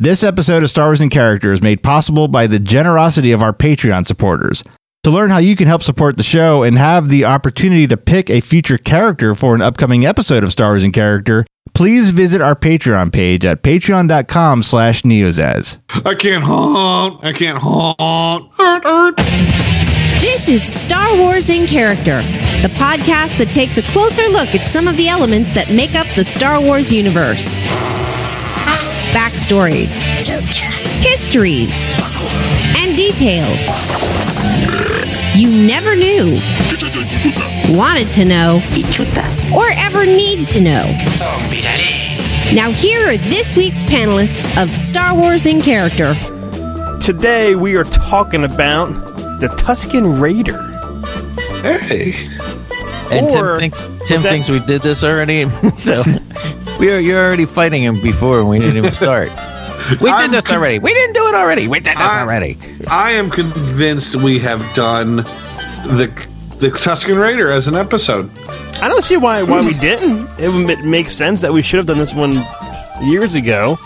This episode of Star Wars in Character is made possible by the generosity of our Patreon supporters. To learn how you can help support the show and have the opportunity to pick a future character for an upcoming episode of Star Wars in Character, please visit our Patreon page at patreon.com slash neozaz. I can't haunt. I can't haunt. Hurt, hurt. This is Star Wars in Character, the podcast that takes a closer look at some of the elements that make up the Star Wars universe. Backstories, histories, and details you never knew, wanted to know, or ever need to know. Now, here are this week's panelists of Star Wars in Character. Today we are talking about the Tusken Raider. Hey. And Or- Tim thinks Tim that? thinks we did this already. so we are you're already fighting him before we didn't even start. We I'm did this con- already. We didn't do it already. We did this I- already. I am convinced we have done the the Tusken Raider as an episode. I don't see why why we didn't. It would make sense that we should have done this one years ago.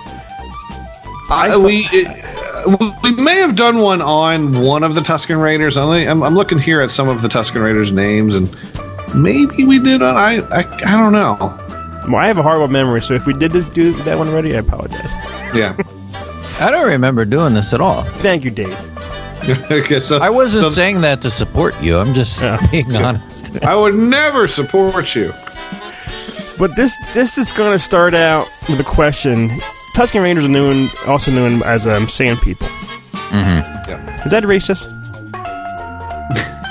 I, thought- we uh, we may have done one on one of the Tusken Raiders. I'm, I'm looking here at some of the Tusken Raiders names, and maybe we did. On, I, I I don't know. Well, I have a horrible memory, so if we did this- do that one already, I apologize. Yeah. I don't remember doing this at all. Thank you, Dave. okay, so I wasn't so saying that to support you. I'm just Yeah. being honest. I would never support you. But this this is going to start out with a question. Tusken Rangers are known, also known as um, Sand People. Mhm. Is that racist?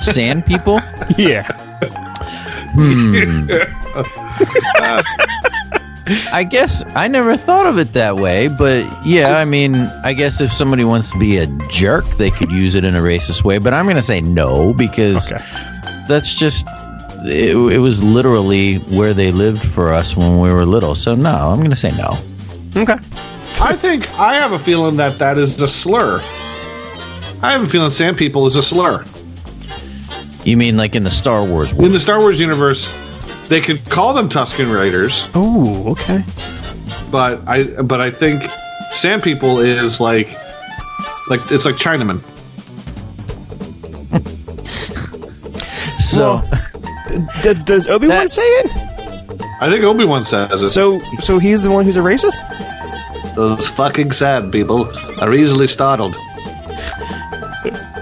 Sand people? Yeah. Hmm. I guess I never thought of it that way, but yeah, I mean, I guess if somebody wants to be a jerk, they could use it in a racist way. But I'm going to say no because Okay. that's just it, it was literally where they lived for us when we were little. So no, I'm going to say no. Okay. I think I have a feeling that that is a slur. I have a feeling Sand People is a slur. You mean like in the Star Wars world? In the Star Wars universe, they could call them Tusken Raiders, Oh, okay. but I but I think Sand People is like like it's like Chinaman. So Does does Obi Wan say it? I think Obi Wan says it. So so he's the one who's a racist? Those fucking sad people are easily startled.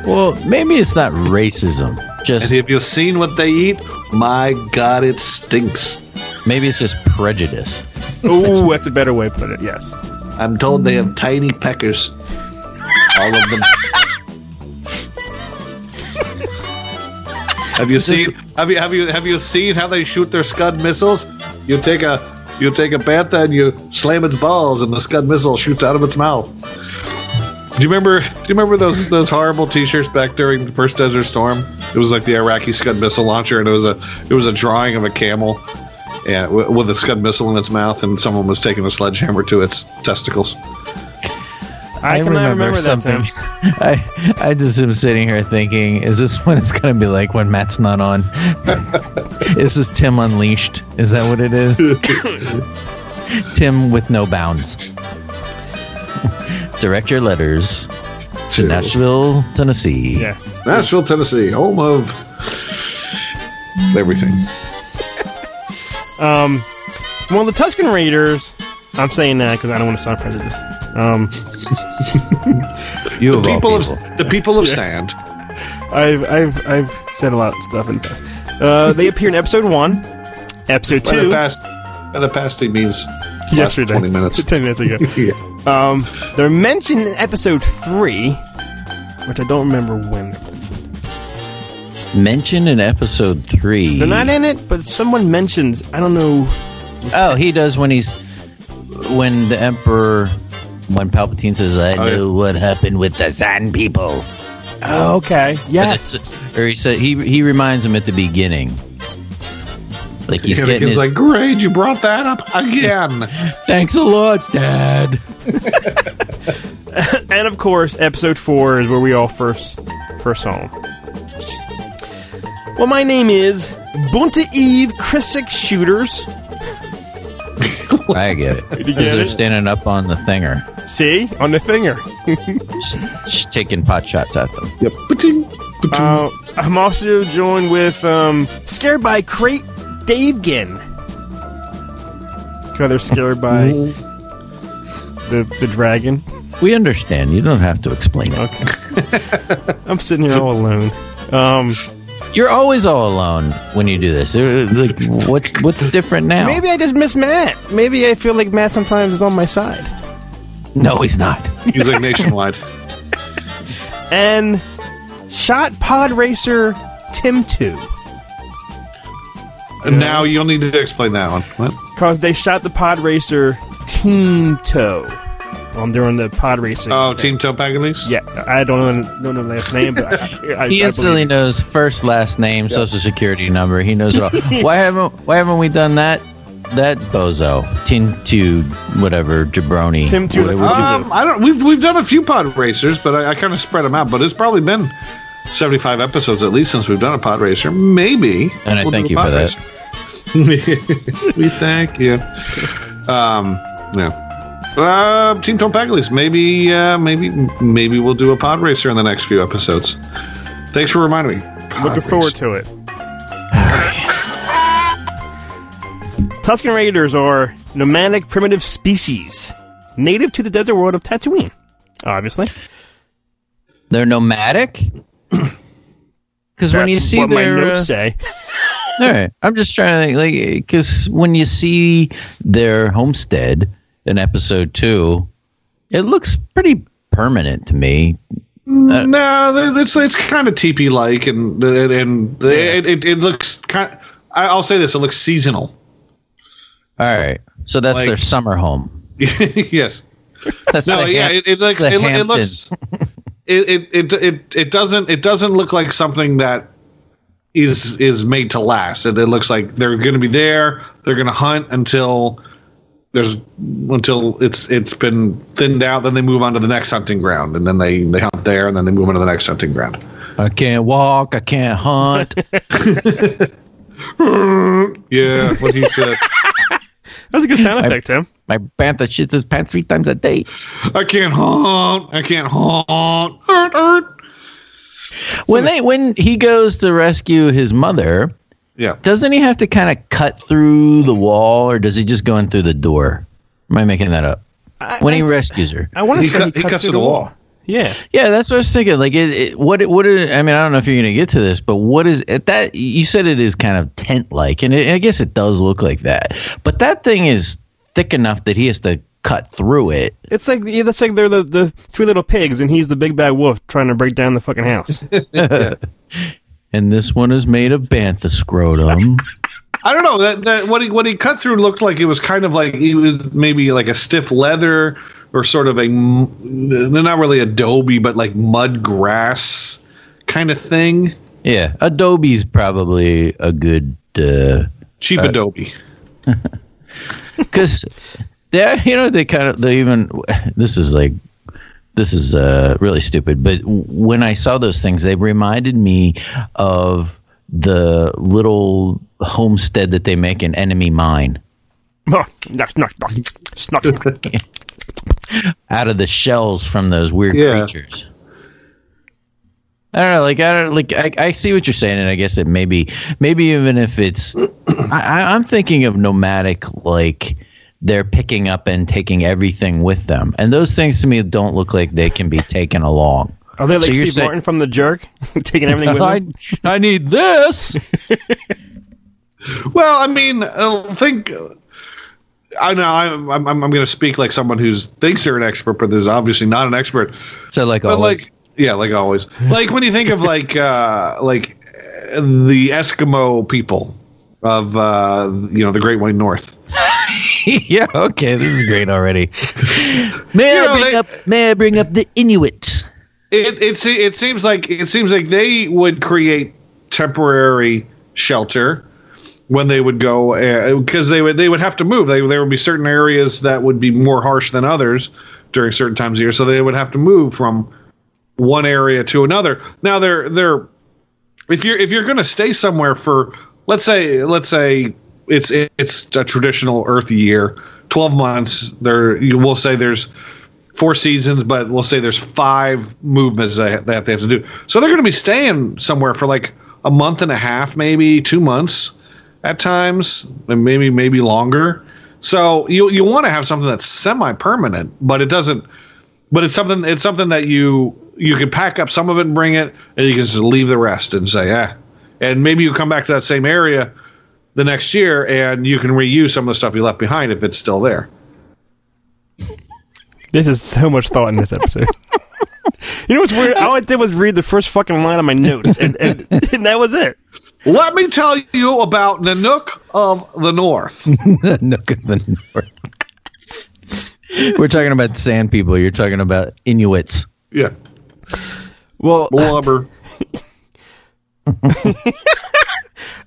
well, maybe it's not racism. Just And have you seen what they eat? My God, it stinks. maybe it's just prejudice. Oh, that's a better way to put it. Yes. I'm told they have tiny peckers. All of them. have you seen? Have you have you have you seen how they shoot their Scud missiles? You take a you take a bantha and you slam its balls, and the Scud missile shoots out of its mouth. Do you remember? Do you remember those those horrible T-shirts back during the first Desert Storm? It was like the Iraqi Scud missile launcher, and it was a it was a drawing of a camel, yeah, w- with a Scud missile in its mouth, and someone was taking a sledgehammer to its testicles. I, cannot remember, that Tim. I I just am sitting here thinking, is this what it's gonna be like when Matt's not on? is this Tim Unleashed? Is that what it is? Tim with no bounds. Direct your letters to Nashville, Tennessee. Yes. Nashville, Tennessee, home of everything. Um, well, the Tusken Raiders. I'm saying that because I don't want to sound prejudiced. Um, You The of all people of the people of sand. I've I've I've said a lot of stuff in the past. Uh, they appear in episode one, episode two. By the past, by the past, he means last yesterday, twenty minutes. ten minutes ago. Yeah. Um, they're mentioned in episode three, which I don't remember when. Mentioned in episode three. They're not in it, but someone mentions. I don't know. Oh, he does when he's when the Emperor when Palpatine says, "I Oh, yeah. know what happened with the Sand People." Oh, okay. Yes. Or he said he he reminds him at the beginning, like he's Anakin's getting his, like, great, you brought that up again. Thanks a lot, Dad. and of course, episode four is where we all first first saw him. Well, my name is Bunta Eve Chrisick Shooters. I get it. Because they're standing up on the thinger. See on the thinger. Sh- taking pot shots at them. Yep. Ba-ting, ba-ting. Uh, I'm also joined with um, scared by crate Dave Ginn. Because they're scared by the the dragon. We understand. You don't have to explain it. Okay. I'm sitting here all alone. Um, You're always all alone when you do this. Like, what's what's different now? maybe I just miss Matt. Maybe I feel like Matt sometimes is on my side. No, he's not. He's like nationwide. And shot pod racer Tim two. And now you'll need to explain that one. What? Because they shot the pod racer Teemto. Um, during the pod racing. Oh, thing. Team Toe Paganese? Yeah, I don't know, don't know the last name, but I, I, I He instantly believe- knows first, last name, social security number. He knows it all. why haven't Why haven't we done that? That bozo, Tin to whatever jabroni. Tim Two- What- what you do? Um, I don't. We've we've done a few pod racers, but I, I kind of spread them out. But it's probably been seventy-five episodes at least since we've done a pod racer. Maybe. And I we'll thank you for pod that. we thank you. Um, yeah. Uh, Team Tom Pagley's. Maybe, uh, maybe, maybe we'll do a pod racer in the next few episodes. Thanks for reminding me. Pod Looking forward to it. Tusken Raiders are nomadic primitive species, native to the desert world of Tatooine. Obviously, They're nomadic. Because when you see what my their, notes uh, say. all right, I'm just trying to think, like, because when you see their homestead in episode two, it looks pretty permanent to me. no, it's it's kind of teepee like, and and, and it, it it looks kind. I I'll say this: it looks seasonal. All right, so that's Like- their summer home. yes. That's No, the yeah, Ham- it, it looks the it, it looks it, it it it doesn't it doesn't look like something that is is made to last. It, it looks like they're going to be there. They're going to hunt until there's until it's it's been thinned out. Then they move on to the next hunting ground, and then they they hunt there, and then they move on to the next hunting ground. I can't walk. I can't hunt. Yeah, what he said. That's a good sound effect, Tim. My bantha shits his pants three times a day. I can't hunt. I can't hunt. Hurt, hurt. When they when he goes to rescue his mother, Yeah. doesn't he have to kind of cut through the wall, or does he just go in through the door? Am I making that up? when he rescues her, I want to He say cut- he he cuts, through the wall. Yeah, yeah, that's what I was thinking. Like, it, it what it, what? It, I mean, I don't know if you're gonna get to this, but what is it that you said it is kind of tent like, and it, I guess it does look like that. But that thing is thick enough that he has to cut through it. it's like yeah, that's like they're the, the three little pigs, and he's the big bad wolf trying to break down the fucking house. And this one is made of bantha scrotum. I don't know that, that what he what he cut through looked like it was kind of like it was maybe like a stiff leather or sort of a not really adobe but like mud grass kind of thing. yeah, Adobe's probably a good. Uh, Cheap adobe. because they you know they kind of they even this is like this is uh really stupid but when i saw those things they reminded me of the little homestead that they make in enemy mine Oh. out of the shells from those weird Yeah. creatures I don't know, like I don't like I, I see what you're saying, and I guess it maybe maybe even if it's I, I, I'm thinking of nomadic like they're picking up and taking everything with them, and those things to me don't look like they can be taken along. Are they like So Steve saying- Martin from The Jerk, taking everything with I, him? I need this. Well, I mean, uh, think. I know I'm I'm, I'm going to speak like someone who thinks they're an expert, but there's obviously not an expert. So like But always, like, yeah, like always. Like when you think of like uh like the Eskimo people of uh you know the Great White North. yeah, okay, this is great already. May You I know, bring they- up? May I bring up the Inuit? It it it seems like it seems like they would create temporary shelter when they would go uh, because they would they would have to move. They, there would be certain areas that would be more harsh than others during certain times of year, so they would have to move from one area to another. Now they're they're if you're if you're going to stay somewhere for let's say let's say it's it's a traditional Earth year, twelve months. There you will say there's four seasons, but we'll say there's five movements that they have to do. So they're going to be staying somewhere for like a month and a half, maybe two months at times, and maybe maybe longer. So you you want to have something that's semi permanent, but it doesn't. But it's something it's something that you you can pack up some of it and bring it, and you can just leave the rest and say, ah. And maybe you come back to that same area the next year, and you can reuse some of the stuff you left behind if it's still there. This is so much thought in this episode. you know what's weird? All I did was read the first fucking line of my notes, and, and, and that was it. Let me tell you about Nanook of the North. Nook of the North. We're talking about sand people. You're talking about Inuits. Yeah. Well, Blubber.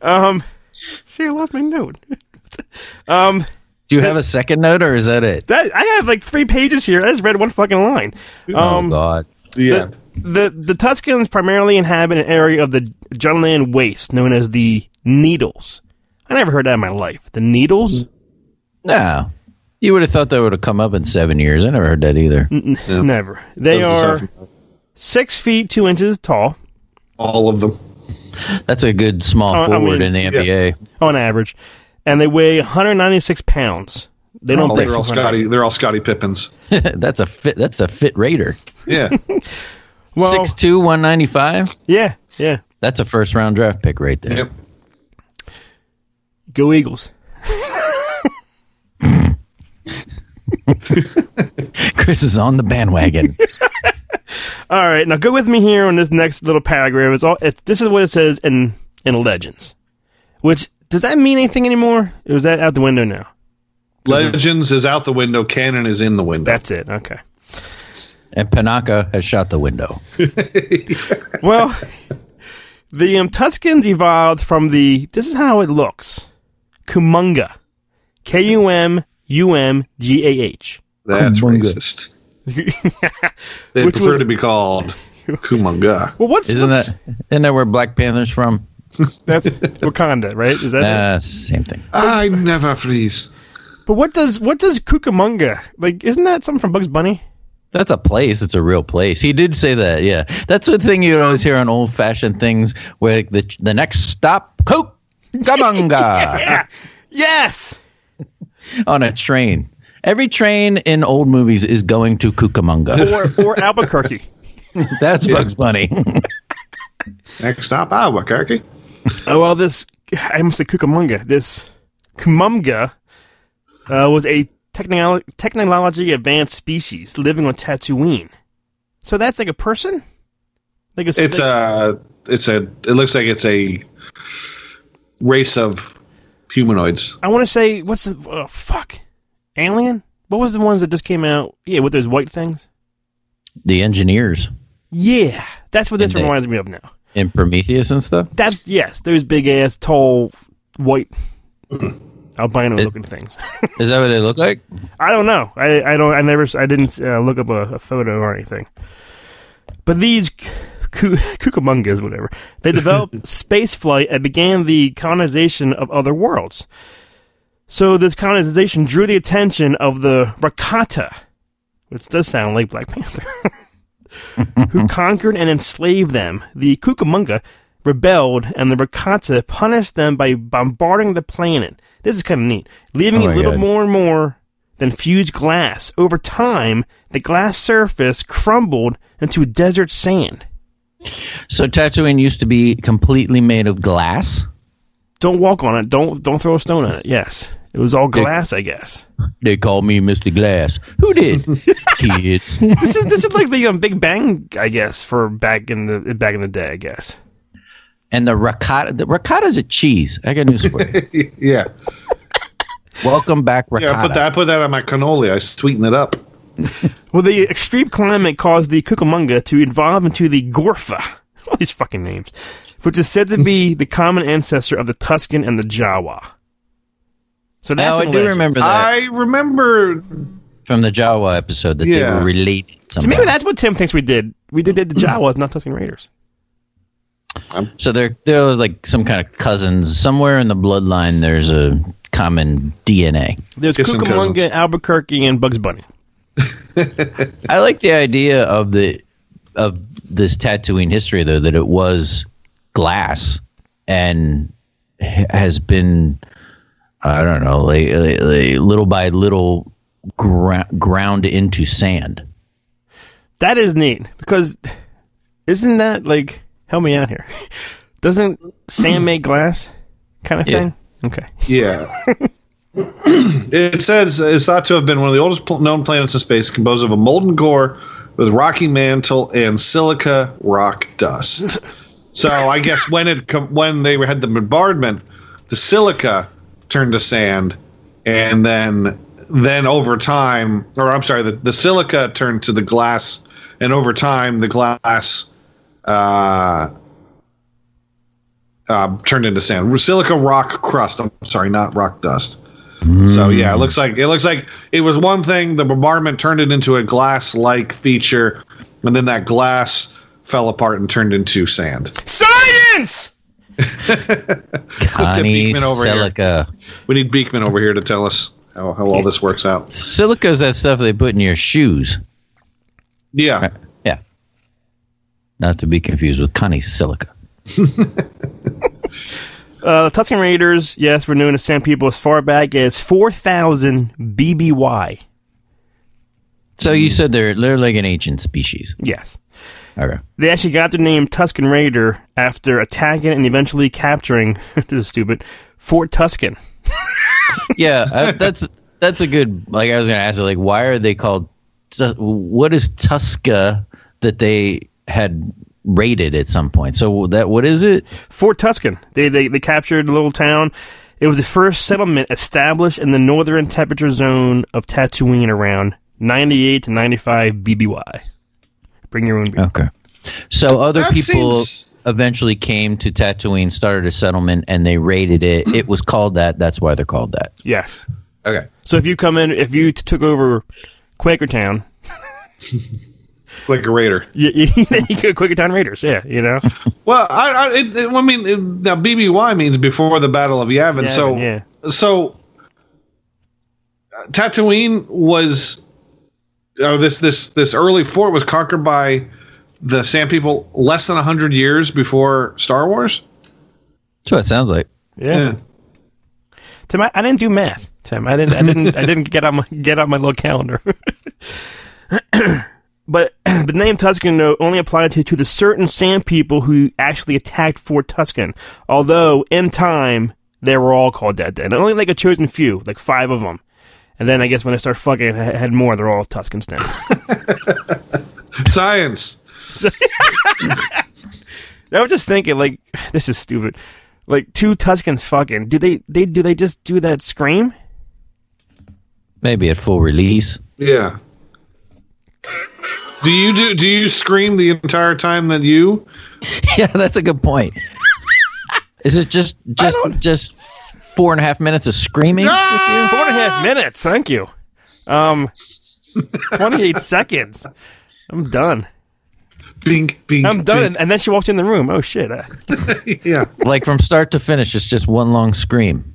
um, see, I lost my note. um, Do you have a second note, or is that it? that I have like three pages here. I just read one fucking line. Um, oh God. Yeah. the the the Tuskens primarily inhabit an area of the Jundland Waste known as the Needles. I never heard that in my life. The Needles? No. You would have thought that would have come up in seven years. I never heard that either. Never. They Those are are six feet two inches tall all of them. That's a good small uh, I forward mean, in the NBA. on average, and they weigh 196 pounds. They don't. Oh, they're all Scottie. They're all Scottie Pippens. that's a fit. That's a fit Raider. Yeah. Well, Six two, one ninety five. yeah, yeah. That's a first round draft pick right there. yep. Go Eagles. Chris is on the bandwagon. All right, now go with me here on this next little paragraph. It's all. It's, this is what it says in in Legends. Which does that mean anything anymore? Or is that out the window now? Legends is out the window. Canon is in the window. That's it. Okay. And Panaka has shot the window. Well, the um, Tuskens evolved from the. This is how it looks. Kumunga, K U M U M G A H. That's Kumunga. racist. They Which prefer was- to be called Kumunga. Well, what's Isn't what's- that isn't that where Black Panther's from? that's Wakanda, right? Is that? it? Uh, same thing. I never freeze. But what does what does Cucamonga like? Isn't that something from Bugs Bunny? That's a place. It's a real place. He did say that. Yeah, that's the thing you always hear on old fashioned things where the the next stop, Coke, Gamunga, Yeah. Yes. on a train. Every train in old movies is going to Cucamonga. Or or Albuquerque. That's Bugs Bunny. Next stop, Albuquerque. Oh well, this I must say Cucamonga. This Kumunga uh, was a technolo- technology advanced species living on Tatooine. So that's like a person. Like a It's a. It's a. It looks like it's a race of humanoids. I want to say what's the oh, fuck alien? What was the ones that just came out? Yeah, with those white things. the engineers Yeah, that's what this And they- reminds me of now. in Prometheus and stuff. That's yes, those big ass, tall, white, albino looking things. Is that what they look like? I don't know. I, I don't. I never. I didn't uh, look up a, a photo or anything. But these cu- cucamongas, whatever, they developed space flight and began the colonization of other worlds. So this colonization drew the attention of the Rakata, which does sound like Black Panther, who conquered and enslaved them. The Cucamonga rebelled, and the Rakata punished them by bombarding the planet. This is kind of neat, leaving Oh my little God. more and more than fused glass. Over time, the glass surface crumbled into desert sand. So Tatooine used to be completely made of glass. Don't walk on it. Don't don't throw a stone on it. Yes, it was all glass, I guess. They call me Mr. Glass. Who did? Kids. This is this is like the um, Big Bang, I guess, for back in the back in the day, I guess. And the ricotta. The ricotta is a cheese. I got news for you. Yeah. Welcome back, ricotta. Yeah. I put that. I put that on my cannoli. I sweeten it up. Well, the extreme climate caused the Cucamonga to evolve into the Gorfa. All these fucking names, which is said to be the common ancestor of the Tusken and the Jawa. So oh, that's Now, I do legend. remember that I remember. from the Jawa episode that they were related. So maybe that's what Tim thinks we did. We did, did the Jawas, not Tusken Raiders. So there, there was like some kind of cousins somewhere in the bloodline. There's a common DNA. There's Kissing Cucamonga, cousins. Albuquerque, and Bugs Bunny. I like the idea of the of this Tatooine history, though, that it was glass and has been, I don't know, like, like, like little by little gra- ground into sand. That is neat because isn't that like help me out here? Doesn't sand make glass kind of Yeah. thing? Okay. Yeah. it says it's thought to have been one of the oldest pl- known planets in space, composed of a molten core with rocky mantle and silica rock dust. so I guess when it com- when they had the bombardment, the silica turned to sand, and then then over time, or I'm sorry, the, the silica turned to the glass, and over time the glass uh, uh, turned into sand. Silica rock crust. I'm sorry, not rock dust. So yeah, it looks like it looks like it was one thing. The bombardment turned it into a glass-like feature, and then that glass fell apart and turned into sand. Science. Connie Beakman over here. We need Beakman over here to tell us how, how all this works out. Silica is that stuff they put in your shoes. Yeah, Yeah. Not to be confused with Connie silica. Uh, the Tusken Raiders, yes, were known to sand people as far back as 4000 BBY. So you said they're they're like an ancient species. Yes. Okay. They actually got their name Tusken Raider after attacking and eventually capturing, this is stupid, Fort Tusken. Yeah, uh, that's that's a good. Like I was gonna ask, it, like, why are they called? What is Tusca that they had raided at some point? So that what is it? Fort Tusken. They, they, they captured a little town. It was the first settlement established in the northern temperature zone of Tatooine around 98 to 95 BBY. Bring your own beer. Okay. So other That people seems- eventually came to Tatooine, started a settlement, and they raided it. It was called that. That's why they're called that. Yes. Okay. So if you come in, if you t- took over Quakertown, like a raider. you, you, you could Quakertown Raiders, yeah, you know? Well, I, I, it, it- I mean, it, now BBY means before the Battle of Yavin. so, yeah. so uh, Tatooine was, uh, this this this early fort was conquered by the Sand People less than hundred years before Star Wars. That's what it sounds like. Yeah. Tim, I, I didn't do math. Tim, I didn't. I didn't. I didn't get on my get on my little calendar. but the name Tusken though, only applied to, to the certain Sand people who actually attacked Fort Tusken. Although in time they were all called that. Then only like a chosen few, like five of them. And then I guess when I start fucking, ha- had more. They're all Tuskens now. Science. I was just thinking, like, this is stupid. Like two Tuskens fucking. Do they? They do they just do that scream? Maybe at full release. Yeah. Do you do? Do you scream the entire time that you? Yeah, that's a good point. Is it just just just four and a half minutes of screaming? with you? Four and a half minutes. Thank you. Um, twenty-eight seconds. I'm done. Bink, bink. I'm done. bink. And, and then she walked in the room. Oh shit! Yeah. Like from start to finish, it's just one long scream.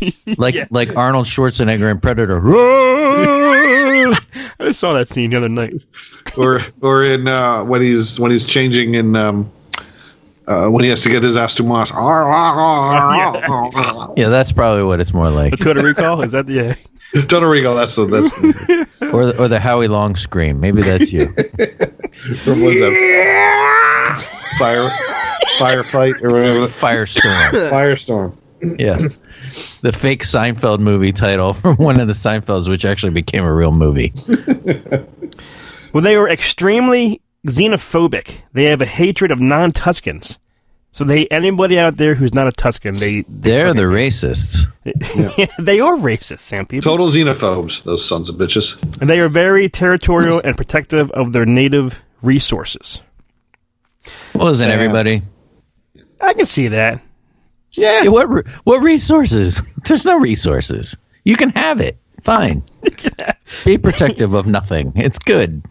Like Yeah. like Arnold Schwarzenegger in Predator. I just saw that scene the other night. or or in uh, when he's when he's changing in um, uh, when he has to get his ass to Moss. Yeah, that's probably what it's more like. Total Recall. Is that the? Yeah. Total Rico. That's the that's the, Or the, or the Howie Long scream. Maybe that's you. from what is that? Fire firefight or whatever. Firestorm. Firestorm. Yeah. The fake Seinfeld movie title from one of the Seinfelds, which actually became a real movie. Well, they were extremely xenophobic. They have a hatred of non-Tuskens. So they anybody out there who's not a Tusken, they They're the racists. they are racist, Sam people. Total xenophobes. Those sons of bitches. And they are very territorial and protective of their native resources. What Wasn't Sam. everybody? I can see that. Yeah. What what resources? There's no resources. You can have it. Fine. Be protective of nothing. It's good.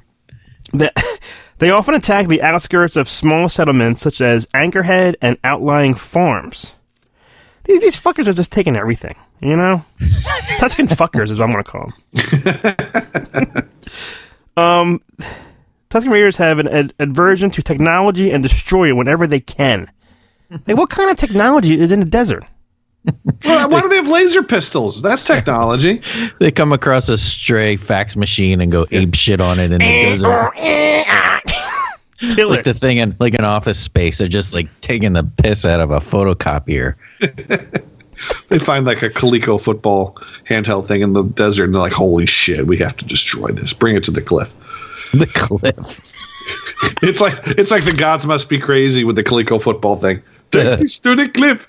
The- they often attack the outskirts of small settlements such as Anchorhead and outlying farms. These, these fuckers are just taking everything, you know? Tusken fuckers is what I'm going to call them. um, Tusken Raiders have an ad- aversion to technology and destroy it whenever they can. Like, what kind of technology is in the desert? Well, why do they have laser pistols? That's technology. They come across a stray fax machine and go ape shit on it in the eh, desert. Kill eh, eh, ah. Like it. the thing in like an office space. They're just like taking the piss out of a photocopier. They find like a Coleco football handheld thing in the desert, and they're like, "Holy shit, we have to destroy this. Bring it to the cliff." The cliff. It's like it's like the gods must be crazy with the Coleco football thing. Take this to the cliff,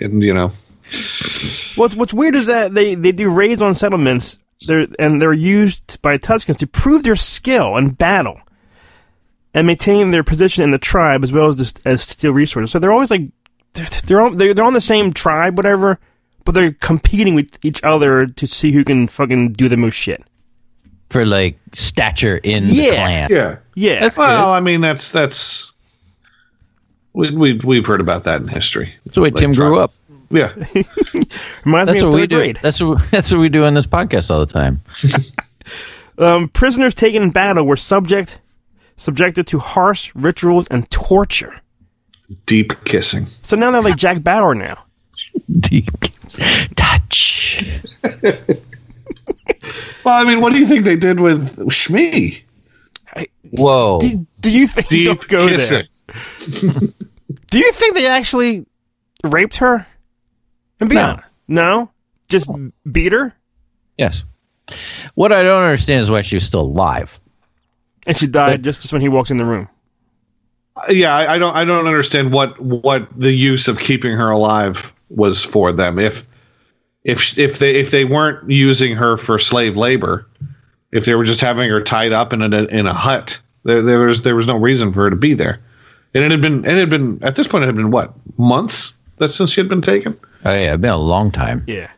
and you know, What's what's weird is that they, they do raids on settlements, they're, and they're used by Tuskens to prove their skill in battle and maintain their position in the tribe as well as just, as steal resources. So they're always like they're they're on, they're, they're on the same tribe, whatever, but they're competing with each other to see who can fucking do the most shit. For like stature in the Yeah. clan. yeah. Yeah, That's Well, I mean, that's that's we we we've heard about that in history. That's the way Like Tim grew up. Yeah, reminds That's me of what we third do. grade. That's what that's what we do on this podcast all the time. Um, prisoners taken in battle were subject subjected to harsh rituals and torture. deep kissing. So now they're like Jack Bauer now. Deep touch. Well, I mean, what do you think they did with Shmi? Whoa. Do, do you think Deep don't go kissing. there? Do you think they actually raped her? And be No. honest. No? Just beat her? Yes. What I don't understand is why she was still alive. And she died just, just when he walks in the room. Uh, yeah, I, I don't I don't understand what what the use of keeping her alive was for them. If if if they if they weren't using her for slave labor, if they were just having her tied up in a in a hut, there there was there was no reason for her to be there. And it had been it had been at this point it had been what months that since she had been taken. Oh yeah, it's been a long time. Yeah.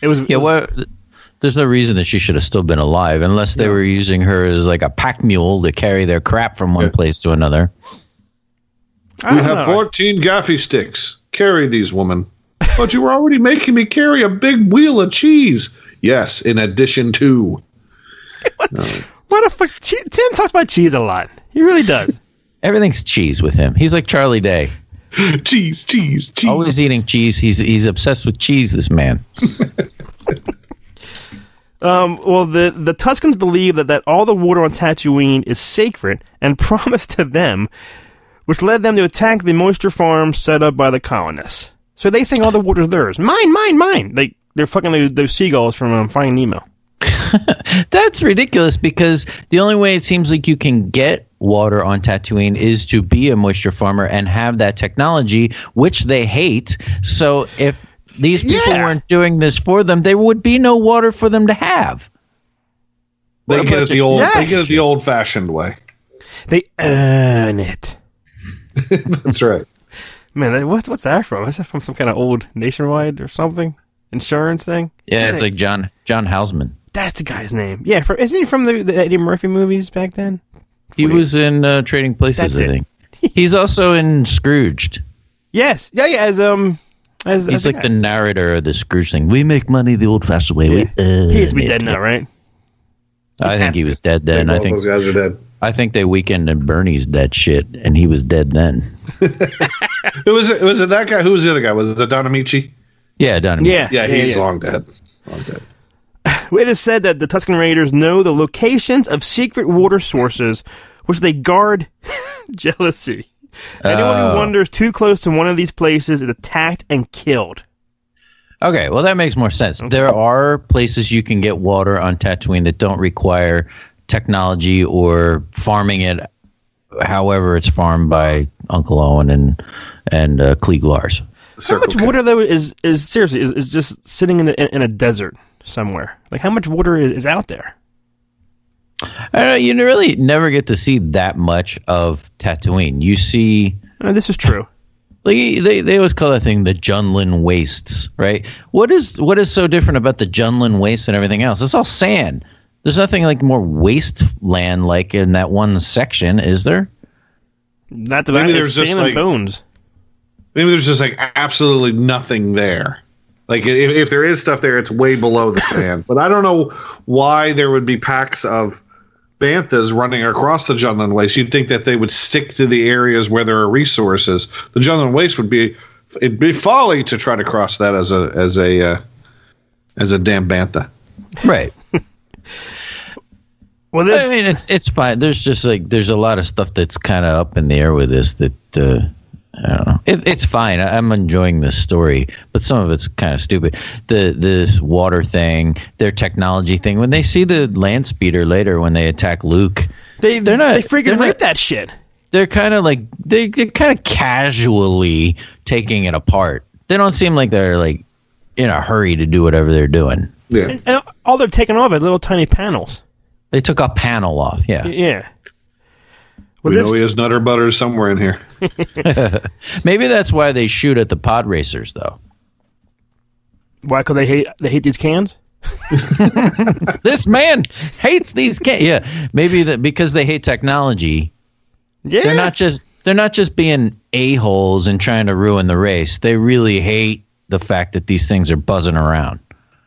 It was. Yeah, it was- well, there's no reason that she should have still been alive unless they were using her as like a pack mule to carry their crap from one place to another. I We have know. 14 gaffi sticks. Carry these, woman. But you were already making me carry a big wheel of cheese. Yes, in addition to. What the fuck? Tim talks about cheese a lot. He really does. Everything's cheese with him. He's like Charlie Day, Cheese, cheese, cheese. always eating cheese. He's he's obsessed with cheese. This man. Um, well, the, the Tuskens believe that, that all the water on Tatooine is sacred and promised to them, which led them to attack the moisture farms set up by the colonists. So they think all the water's theirs. Mine, mine, mine. Like, they're fucking those, those seagulls from um, Finding Nemo. That's ridiculous because the only way it seems like you can get water on Tatooine is to be a moisture farmer and have that technology, which they hate. So if these people Yeah. weren't doing this for them, there would be no water for them to have. They What get it the you? old, they get it the old-fashioned way. They earn it. That's right. Man, what's, what's that from? Is that from some kind of old nationwide or something? Insurance thing? Yeah, it's like John John Houseman. That's the guy's name. Yeah, from, isn't he from the, the Eddie Murphy movies back then? He Wait. was in uh, Trading Places, That's I it. think. He's also in Scrooged. Yes. Yeah, yeah, as, um, as, He's as like the narrator of the Scrooge thing. We make money the old-fashioned way. Yeah. We earn He has to be it. dead now, right? I think he has was dead then. I All think those guys are dead. I think they weakened and Bernie's dead shit, and he was dead then. It was. It was it that guy. Who was the other guy? Was it Don Ameche? Yeah, done. Yeah. Yeah, he's long dead. Long dead. It is said that the Tusken Raiders know the locations of secret water sources, which they guard jealousy. Anyone Oh. who wanders too close to one of these places is attacked and killed. Okay, well that makes more sense. There are places you can get water on Tatooine that don't require technology or farming it, however it's farmed by Uncle Owen and and uh, Cliegg Lars. How much K. water though is is seriously is, is just sitting in, the, in, in a desert somewhere? Like how much water is, is out there? I don't know, you really never get to see that much of Tatooine. You see, Uh, this is true. like they they always call that thing the Jundland Wastes, right? What is what is so different about the Jundland Wastes and everything else? It's all sand. There's nothing like more wasteland like in that one section, is there? Not that Maybe I, there's it's just, sand and like- bones. Maybe there's just like absolutely nothing there. Like if, if there is stuff there, it's way below the sand. But I don't know why there would be packs of banthas running across the Jundland Waste. You'd think that they would stick to the areas where there are resources. The Jundland Waste would be it'd be folly to try to cross that as a as a uh, as a damn bantha. Right. Well, this I mean, it's it's fine. There's just like there's a lot of stuff that's kind of up in the air with this that uh, I don't know. It, it's fine. I, I'm enjoying this story, but some of it's kind of stupid. The this water thing, their technology thing. When they see the land speeder later, when they attack Luke, they they're not- they freaking they're not- rape that shit. they're kind of like they, they're kind of casually taking it apart. They don't seem like they're like in a hurry to do whatever they're doing. Yeah. And all they're taking off are little tiny panels. They took a panel off. Yeah. Yeah. Well, We this, know he has nutter butter somewhere in here. Maybe that's why they shoot at the pod racers though. why? Because they hate they hate these cans. this man hates these cans. Yeah, maybe that because they hate technology. Yeah. They're not just they're not just being a holes and trying to ruin the race. They really hate the fact that these things are buzzing around.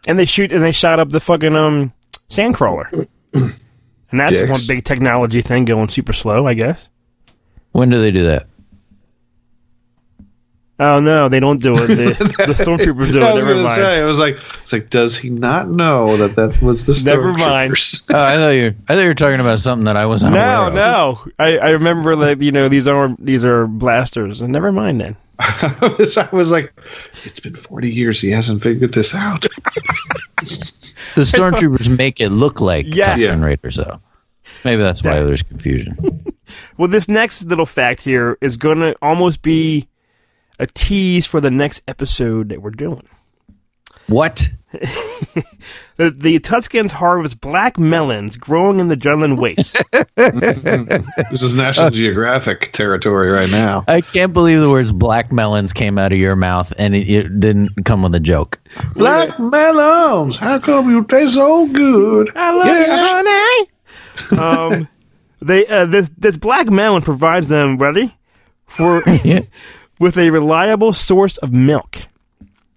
and they shoot and they shot up the fucking um sandcrawler. And that's Dicks. one big technology thing going super slow, I guess. When do they do that? Oh no, they don't do it. The, the stormtroopers do I it. was Never mind. say, I was like, it's like, does he not know that that was the Never mind. Stormtroopers? Oh, I thought you I thought you were talking about something that I wasn't No, aware of. no. I, I remember like you know these are these are blasters. And never mind then. I was, I was like, it's been 40 years. He hasn't figured this out. The stormtroopers make it look like Yes. Tusken Yeah. Raiders, though. Maybe that's why there's confusion. Well, this next little fact here is going to almost be a tease for the next episode that we're doing. What? The, the Tuskens harvest black melons growing in the Jundland Waste. this is National Geographic territory right now. I can't believe the words black melons came out of your mouth and it, it didn't come with a joke. Black melons. How come you taste so good? I love you, honey. Um, they uh, this this black melon provides them ready for Yeah. with a reliable source of milk.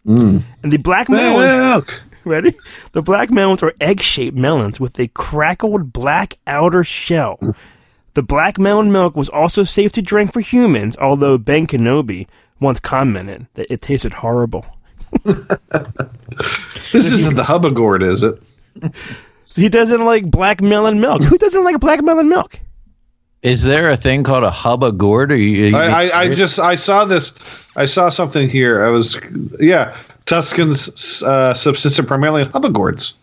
And the black melons Milk. ready. The black melons are egg-shaped melons with a crackled black outer shell. The black melon milk was also safe to drink for humans, although Ben Kenobi once commented that it tasted horrible. This isn't the hubba gourd, is it? So he doesn't like black melon milk. Who doesn't like black melon milk? Is there a thing called a hubba gourd? Or you, I, I, I just I saw this. I saw something here. I was yeah. Tuskens uh, subsisted primarily on hubba gourds,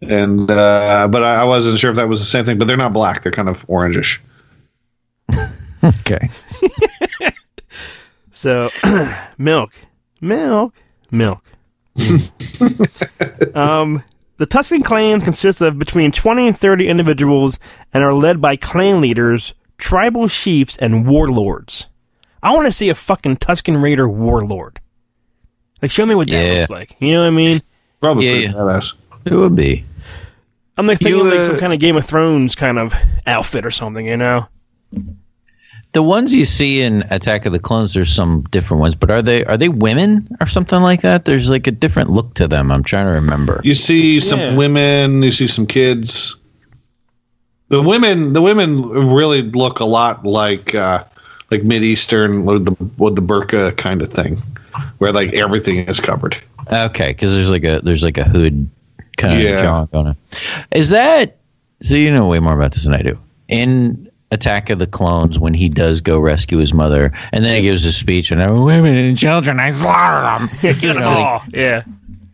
and uh, but I, I wasn't sure if that was the same thing. But they're not black; they're kind of orangish. okay. So, milk, milk, milk. um, the Tusken clans consist of between 20 and 30 individuals and are led by clan leaders, tribal chiefs, and warlords. I want to see a fucking Tusken Raider warlord. Like, show me what that Yeah. looks like. You know what I mean? Probably Yeah, yeah. badass. It would be. I'm like thinking You, like uh, some kind of Game of Thrones kind of outfit or something, you know? The ones you see in Attack of the Clones, there's some different ones, but are they are they women or something like that? There's like a different look to them. I'm trying to remember. You see some Yeah. women. You see some kids. The women, the women really look a lot like uh, like mid eastern with the with the burqa kind of thing, where like everything is covered. Okay, because there's like a there's like a hood kind Yeah. of jaunt on it. Is that so? You know way more about this than I do. In Attack of the Clones, when he does go rescue his mother, and then he gives a speech, and "Oh, women and children, I slaughter them. Get them know, like- all. Yeah.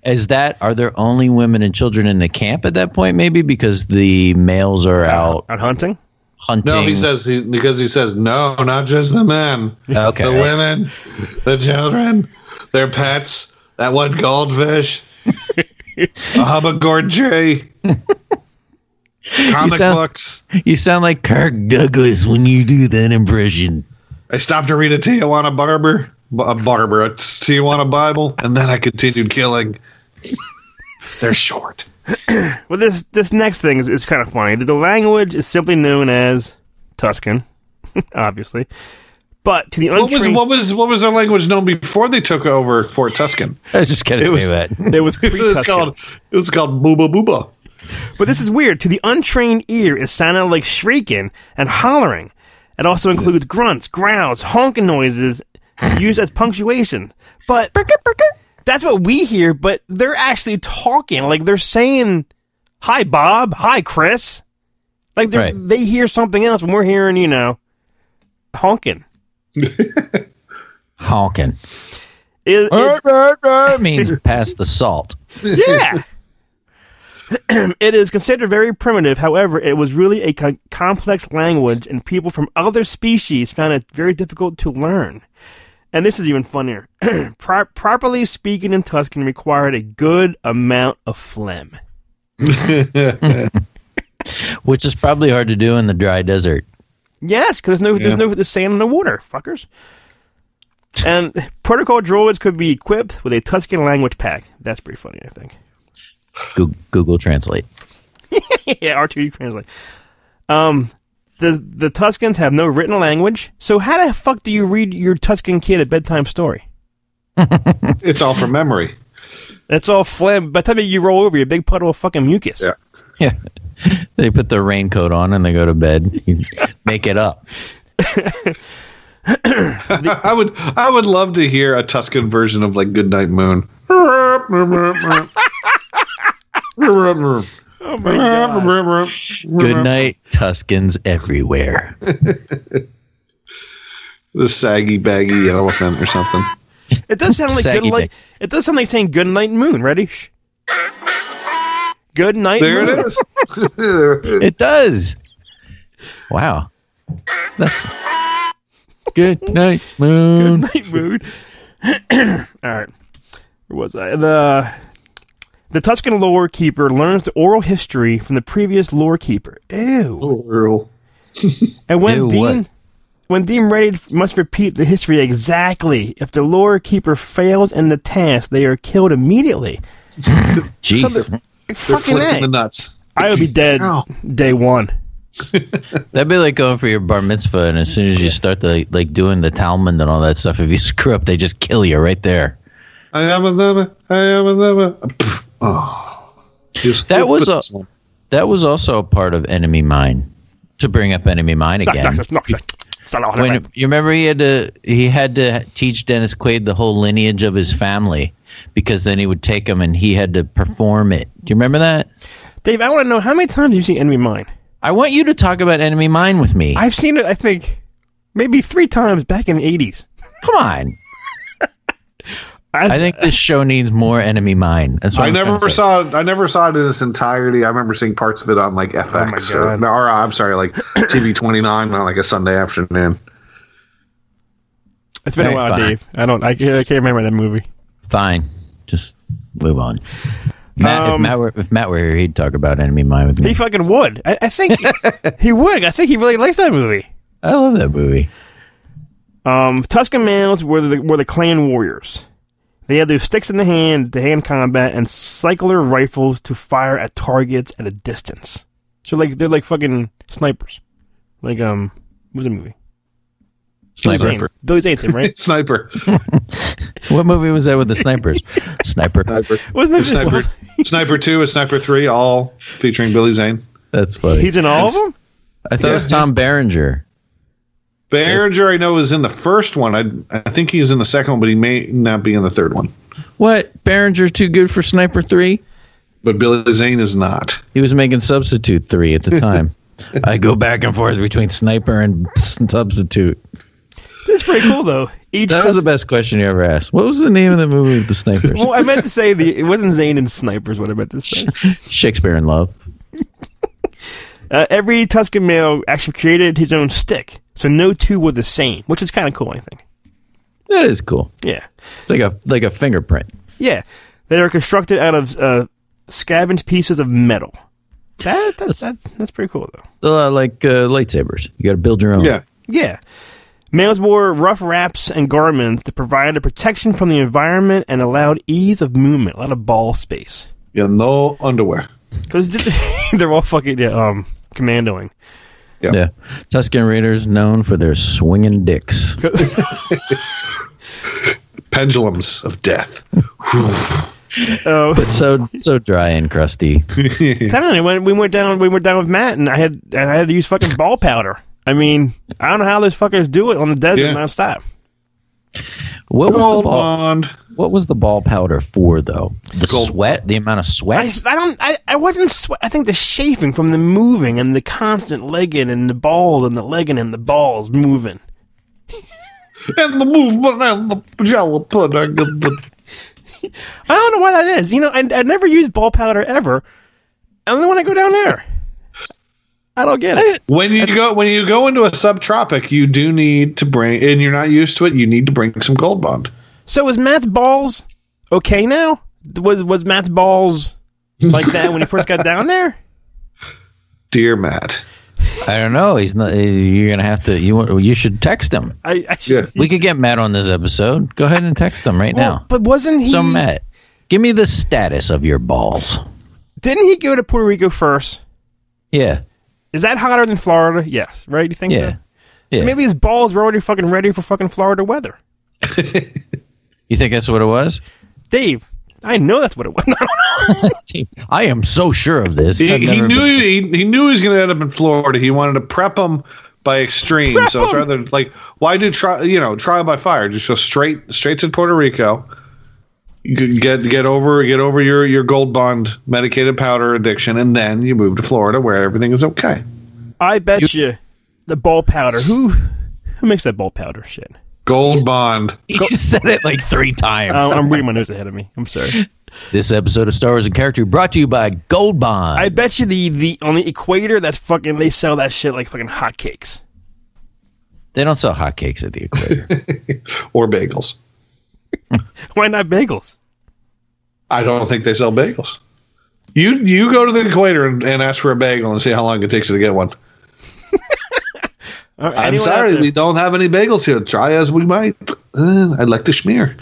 Is that are there only women and children in the camp at that point? Maybe because the males are uh, out Out hunting? hunting. No, he says he, because he says no, not just the men, Okay. the women, the children, their pets, that one goldfish, a Hubbagord tree, comic sound- books. You sound like Kirk Douglas when you do that impression. I stopped to read a Tijuana barber, a barber, a Tijuana Bible, and then I continued killing. They're short. Well, this this next thing is, is kind of funny. The language is simply known as Tusken, obviously. But to the What was what was what was their language known before they took over Fort Tusken? I was just gonna It say was- that. it was It was called it was called Booba Booba. But this is weird. To the untrained ear, it sounded like shrieking and hollering. It also includes grunts, growls, honking noises used as punctuation. But that's what we hear, but they're actually talking. Like they're saying, Hi, Bob. Hi, Chris. Like they're Right. they hear something else when we're hearing, you know, honking. Honking. It- it's- means pass the salt. yeah. it is considered very primitive. However, it was really a co- complex language, and people from other species found it very difficult to learn. And this is even funnier. Pro- properly speaking in Tusken required a good amount of phlegm. Which is probably hard to do in the dry desert. Yes, because there's no, there's no the sand in the water, fuckers. And protocol droids could be equipped with a Tusken language pack. That's pretty funny, I think. Google, Google Translate. yeah, R2D translate. Um, the the Tuskens have no written language, so how the fuck do you read your Tusken kid a bedtime story? It's all from memory. It's all phlegm. By the time you roll over, you're a big puddle of fucking mucus. Yeah. Yeah. they put their raincoat on and they go to bed. You make it up. I would I would love to hear a Tusken version of like Goodnight Moon. Oh my god! Good night, Tuskens everywhere. The saggy baggy elephant or something. It does sound like Saggy good night. thing. It does sound like saying good night moon. Ready? Shh. Good night. There moon. it is. There it is. It does. Wow. That's good night, moon. night mood. All right. Where was I? The the Tusken lore keeper learns the oral history from the previous lore keeper. Ew. Earl. And when Ew, Dean what? when deemed ready must repeat the history exactly. If the lore keeper fails in the task, they are killed immediately. Jeez. They're Fucking flicked in A. the nuts. I would be dead Ow. day one. That'd be like going for your bar mitzvah, and as soon as you start the like doing the Talmud and all that stuff, if you screw up, they just kill you right there. I am a lover. I am a lover. Oh. Just That was a- That was also a part of Enemy Mine. To bring up Enemy Mine again. when you remember he had to he had to teach Dennis Quaid the whole lineage of his family because then he would take him and he had to perform it. Do you remember that? Dave, I want to know how many times have you seen Enemy Mine? I want you to talk about Enemy Mine with me. I've seen it. I think maybe three times back in the eighties. Come on. I think this show needs more Enemy Mine. That's what I I'm never to say. saw it. I never saw it in its entirety. I remember seeing parts of it on like FX oh or, God. or, I'm sorry, like TV 29 on like a Sunday afternoon. it's been a while, fine. Dave. I don't. I can't, I can't remember that movie. Fine. Just move on. Matt, if Um, Matt were if Matt were here, he'd talk about Enemy Mine with me. He fucking would. I, I think he would. I think he really likes that movie. I love that movie. Um, Tusken males were the were the clan warriors. They had their sticks in the hand to hand combat and cycler rifles to fire at targets at a distance. So like they're like fucking snipers. Like um, what was the movie? Billy Sniper. Zane. Billy Zane, Tim, right? Sniper. What movie was that with the snipers? Sniper. Sniper. Wasn't it? Sniper. Sniper 2 and Sniper 3, all featuring Billy Zane. That's funny. He's in all of them. I thought it was Tom Berenger. Berenger, I know, is in the first one. I, I think he's in the second one, but he may not be in the third one. What? Berenger's too good for Sniper 3? But Billy Zane is not. He was making Substitute 3 at the time. I go back and forth between Sniper and Substitute. That's pretty cool though. Each That was the best question you ever asked. What was the name of the movie with the snipers? well, I meant to say the it wasn't Zane and snipers. What I meant to say. Shakespeare in Love. Uh, every Tusken male actually created his own stick, so no two were the same, which is kind of cool. I think. That is cool. Yeah. It's like a like a fingerprint. Yeah, they are constructed out of uh, scavenged pieces of metal. That, that's that's that's pretty cool though. Uh, like uh, lightsabers. You got to build your own. Yeah. Yeah, males wore rough wraps and garments that provided protection from the environment and allowed ease of movement, a lot of ball space. You have no underwear. Because they're all fucking yeah, um commandoing. Yep. Yeah. Tusken Raiders known for their swinging dicks. Pendulums of death. Oh, But so so dry and crusty. telling you, when we went down, we went down with Matt, and I had and I had to use fucking ball powder. I mean, I don't know how those fuckers do it on the desert Yeah. nonstop. What was the ball? bond. What was the ball powder for though? The Gold- sweat, the amount of sweat. I don't. I, I wasn't. Swe- I think the chafing from the moving and the constant legging and the balls and the legging and the balls moving. And the movement and the jello pudding. And the, I don't know why that is. You know, I, I never used ball powder ever. Only when I go down there. I don't get it. when you go when you go into a subtropic, you do need to bring, and you're not used to it. You need to bring some gold bond. So is Matt's balls okay now? Was was Matt's balls like that when he first got down there? Dear Matt, I don't know. He's not. You're gonna have to. You want- you should text him. I, I should, Yeah. We could get Matt on this episode. Go ahead and text him right well, now. But wasn't he? So Matt, give me the status of your balls. Didn't he go to Puerto Rico first? Yeah. Is that hotter than Florida? Yes, right? You think Yeah. so? Yeah. So maybe his balls were already fucking ready for fucking Florida weather. You think that's what it was? Dave, I know that's what it was. I am so sure of this. he, he knew been- he, he knew he was going to end up in Florida. He wanted to prep him by extreme. Prep so it's rather like why do try you know trial by fire? Just go straight straight to Puerto Rico. You get get over get over your your gold bond medicated powder addiction, and then you move to Florida where everything is okay. I bet you, the ball powder. Who who makes that ball powder shit? Gold bond. He said it like three times. Oh, I'm reading my notes ahead of me. I'm sorry. This episode of Star Wars In Character brought to you by Gold Bond. I bet you the, the on the equator that's fucking they sell that shit like fucking hotcakes. they don't sell hotcakes at the equator. or bagels. Why not bagels? I don't think they sell bagels. You you go to the equator and, and ask for a bagel and see how long it takes you to get one. Uh, I'm sorry, we don't have any bagels here. Try as we might. Uh, I'd like to schmear.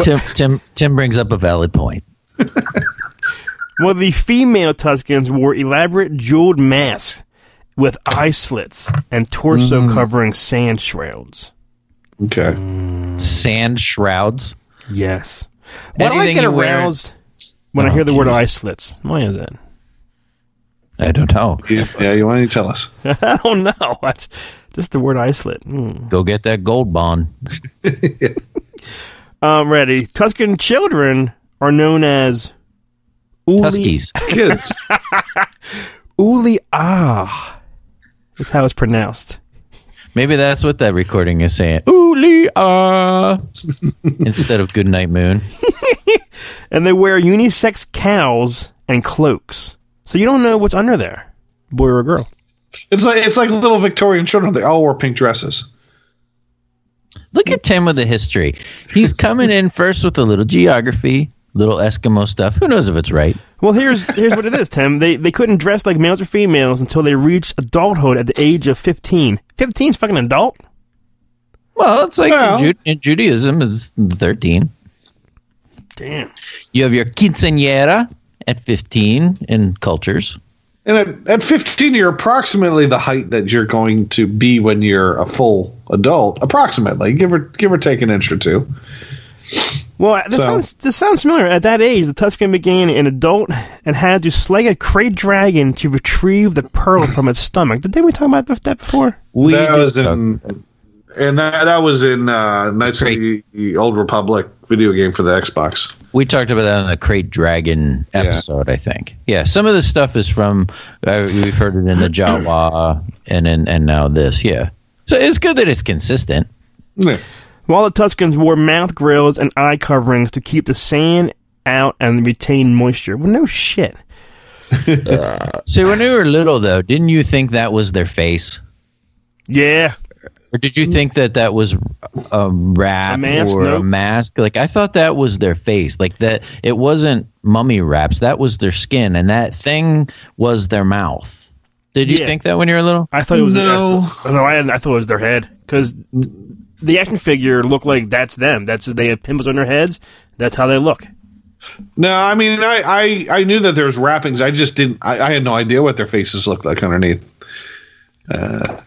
Tim, Tim, Tim brings up a valid point. Well, the female Tuskens wore elaborate jeweled masks with eye slits and torso Mm. covering sand shrouds. Okay. Sand shrouds. Yes. Why do I get you wear- aroused when I Oh, hear the word jeez. eye slits? Why is that? I don't know. Yeah, yeah, you want to tell us? I don't know. That's just the word eye slit. Hmm. Go get that Gold Bond. I'm ready. Tusken children are known as Uli, Huskies. Kids. Uli Ah. That's how it's pronounced. Maybe that's what that recording is saying. Ooly ah. Instead of Good Night Moon. And they wear unisex cows and cloaks. So you don't know what's under there, boy or girl. It's like it's like little Victorian children. They all wore pink dresses. Look at Tim with the history. He's coming in first with a little geography, little Eskimo stuff. Who knows if it's right? Well, here's here's what it is, Tim. They they couldn't dress like males or females until they reached adulthood at the age of 15. 15 is fucking adult. Well, it's like Well. in, Ju- in Judaism is 13. Damn. You have your quinceañera at 15 in cultures. And at, at 15, you're approximately the height that you're going to be when you're a full adult. Approximately, give or give or take an inch or two. Well, this, So- sounds, this sounds familiar. At that age, the Tusken became an adult and had to slay a great dragon to retrieve the pearl from its stomach. Did we talk about that before? We that did was talk- in, and that that was in uh, Knights of the, the Old Republic video game for the Xbox. we talked about that on the Krayt Dragon Yeah. episode, I think. Yeah, some of this stuff is from uh, we've heard it in the Jawa and in, and now this. Yeah, so it's good that it's consistent. Yeah. While the Tuskens wore mouth grills and eye coverings to keep the sand out and retain moisture. Well, no shit. So when you were little, though, didn't you think that was their face, Yeah. or did you think that that was um, a wrap A mask? or a mask? Like I thought that was their face. Like that, it wasn't mummy wraps. That was their skin, and that thing was their mouth. Did you Yeah. think that when you were little? I thought it was No. I, no, I, I thought it was their head because the action figure look like that's them. That's they have pimples on their heads. That's how they look. No, I mean, I, I, I knew that there was wrappings. I just didn't. I, I had no idea what their faces looked like underneath. Uh,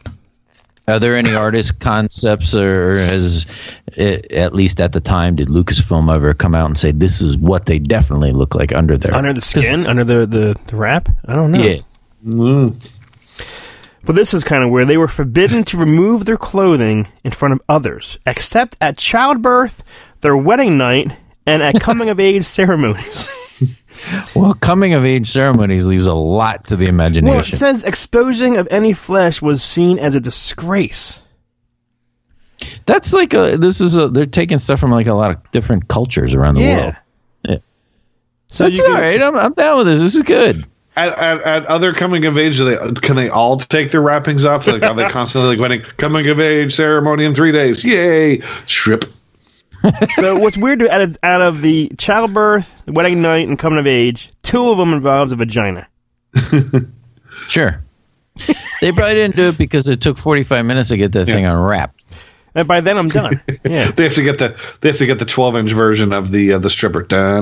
Are there any artist concepts, or has it, at least at the time did Lucasfilm ever come out and say this is what they definitely look like under there? Under the skin, under the, the, the wrap? I don't know. yeah, mm. But this is kind of where they were forbidden to remove their clothing in front of others, except at childbirth, their wedding night, and at coming of age ceremonies. well, coming of age ceremonies leaves a lot to the imagination. well, it says exposing of any flesh was seen as a disgrace. That's like a. This is a. They're taking stuff from like a lot of different cultures around the world. Yeah. So That's all right. I'm, I'm down with this. This is good. At, at, at other coming of age, they, can they all take their wrappings off? Like, are they constantly like wedding coming of age ceremony in three days? Yay! Strip. So what's weird to out of out of the childbirth, wedding night, and coming of age, two of them involves a vagina. Sure. they probably didn't do it because it took 45 minutes to get that thing unwrapped. And by then I'm done. Yeah. They have to get the they have to get the twelve inch version of the uh, the stripper. Da.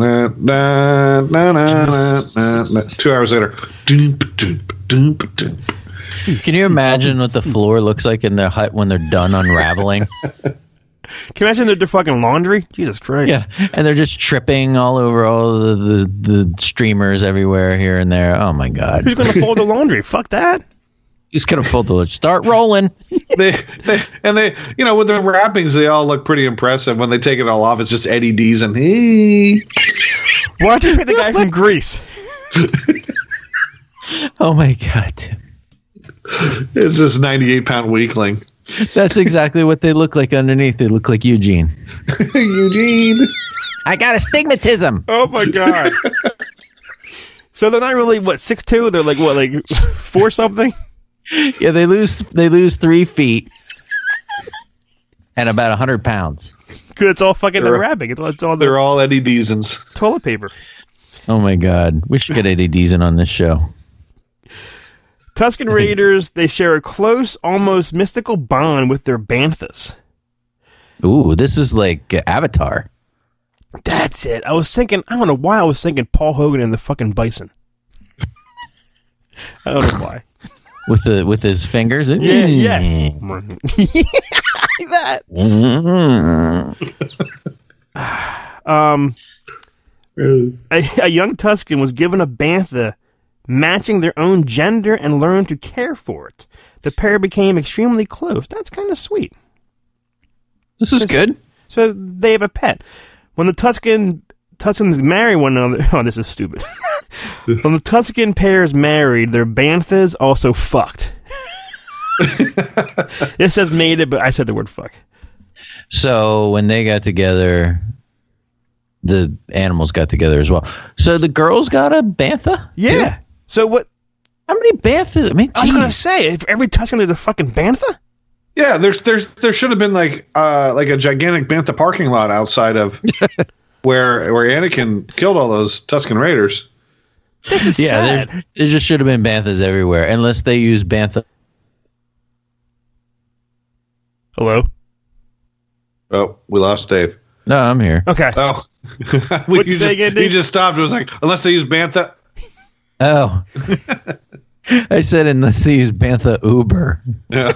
Two hours later. Doom, doom, doom, doom. Can you imagine what the floor looks like in their hut when they're done unraveling? Can you imagine their, their fucking laundry? Jesus Christ. yeah, and they're just tripping all over all the, the, the streamers everywhere here and there. Oh my god! Who's going to fold the laundry? Fuck that. He's gonna fold the start rolling. They, they and they you know with the wrappings they all look pretty impressive. When they take it all off, it's just Eddie D's and hey. Why don't you pick the guy from Greece? Oh my god! It's this ninety eight pound weakling. That's exactly what they look like underneath. They look like Eugene. Eugene. I got astigmatism. Oh my god. so they're not really what six two. They're like what like four something. Yeah, they lose they lose three feet and about hundred pounds. Cause it's all fucking They're- wrapping. It's all, it's all They're the all Eddie D's. toilet paper. Oh my god! We should get Eddie Deason on this show. Tusken Raiders. They share a close, almost mystical bond with their banthas. Ooh, this is like uh, Avatar. That's it. I was thinking. I don't know why I was thinking Paul Hogan and the fucking Bison. I don't know why. With the with his fingers. Yeah. yes. like that. Um. A, a young Tusken was given a bantha matching their own gender and learned to care for it. The pair became extremely close. That's kind of sweet. This is good. So they have a pet. When the Tusken Tuskens marry one another, oh, this is stupid. when the Tusken pairs married, their banthas also fucked. it says made it, but I said the word fuck. So when they got together, the animals got together as well. So the girls got a bantha. Yeah. So what? How many banthas? I mean, I was gonna say, if every Tusken there's a fucking bantha. Yeah, there's there's there should have been like uh like a gigantic bantha parking lot outside of where where Anakin killed all those Tusken Raiders. This is yeah, sad. there, there just should have been banthas everywhere, unless they use bantha. Hello. Oh, we lost Dave. No, I'm here. Okay. Oh, What'd we you just, say again, he just stopped. It was like unless they use bantha. Oh, I said unless they use bantha Uber. Yeah.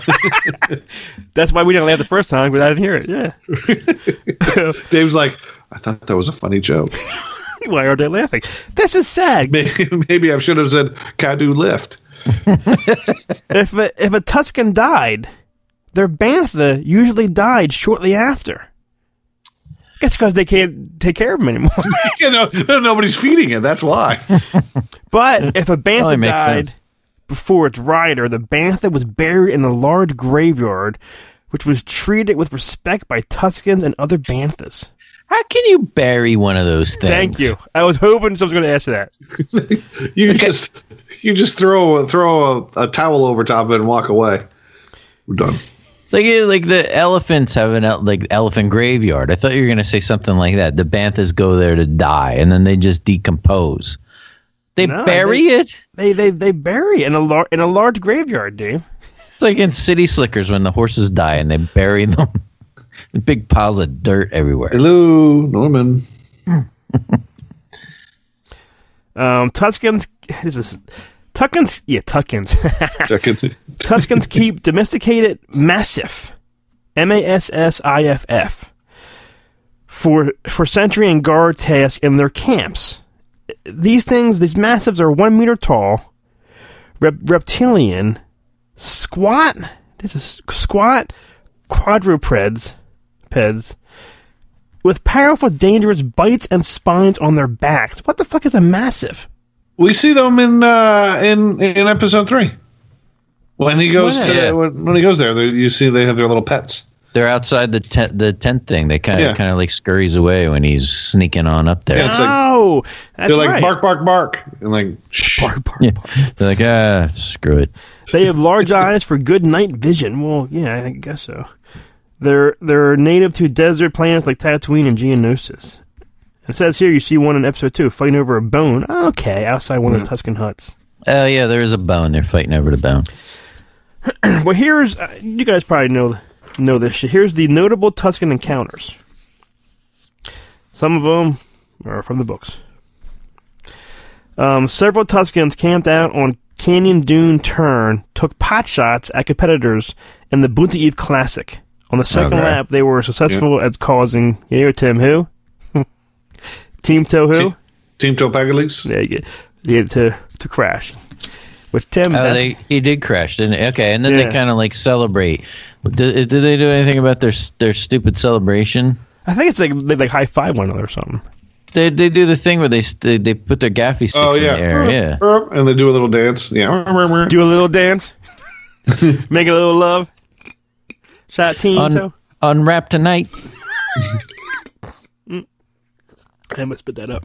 That's why we didn't land the first time because I didn't hear it. Yeah. Dave's like, I thought that was a funny joke. why are they laughing? This is sad. Maybe, maybe I should have said Cadu lift. if a, if a Tusken died, their bantha usually died shortly after. It's because they can't take care of them anymore. you know, nobody's feeding it. That's why. but if a bantha makes died sense. before its rider, the bantha was buried in a large graveyard, which was treated with respect by Tuskens and other banthas. How can you bury one of those things? Thank you. I was hoping someone's going to ask that. You just you just throw throw a, a towel over top of it and walk away. We're done. Like eh, like the elephants have an el- like elephant graveyard. I thought you were gonna say something like that. The banthas go there to die, and then they just decompose. They No, bury they- it. They they they bury in a lar- in a large graveyard, Dave. It's like in City Slickers when the horses die and they bury them. Big piles of dirt everywhere. Hello, Norman. Um, Tuscans. This is Tuskens, yeah, Tuskens. Second. Tuskens keep domesticated massiff, M A S S I F F, for for sentry and guard tasks in their camps. These things, these massiffs, are one meter tall, rep- reptilian, squat. This is squat quadrupeds, peds, with powerful, dangerous bites and spines on their backs. What the fuck is a massiff? We see them in uh, in in episode three. When he goes to Yeah. when, when he goes there, you see they have their little pets. They're outside the tent, the tent thing. They kind of Yeah. kind of like scurries away when he's sneaking on up there. Yeah, it's like oh, that's they're like right. bark, bark, bark, and like shh. Bark, bark, Yeah. bark. They're like, ah, screw it. They have large eyes for good night vision. Well, yeah, I guess so. They're they're native to desert planets like Tatooine and Geonosis. It says here you see one in episode two fighting over a bone. Okay, outside one of the Tusken huts. Oh yeah, there is a bone. They're fighting over the bone. Well, here's uh, you guys probably know know this shit. Here's the notable Tusken encounters. Some of them are from the books. Um, several Tuskens camped out on Canyon Dune Turn, took pot shots at competitors in the Boonta Eve Classic. On the second Okay. lap, they were successful at causing you hear Tim who Team Toho. Teemto Pagalies. Yeah, you get, you get to to crash. With Tim, Oh, they, he did crash, didn't he? Okay, and then Yeah. they kind of like celebrate. Did, did they do anything about their their stupid celebration? I think it's like they like high five one another or something. They they do the thing where they st- they put their gaffi sticks Oh in the air. Yeah. and they do a little dance. Yeah, Do a little dance, make a little love. Shout out Team Un- Toe. unwrap tonight. I must spit that up.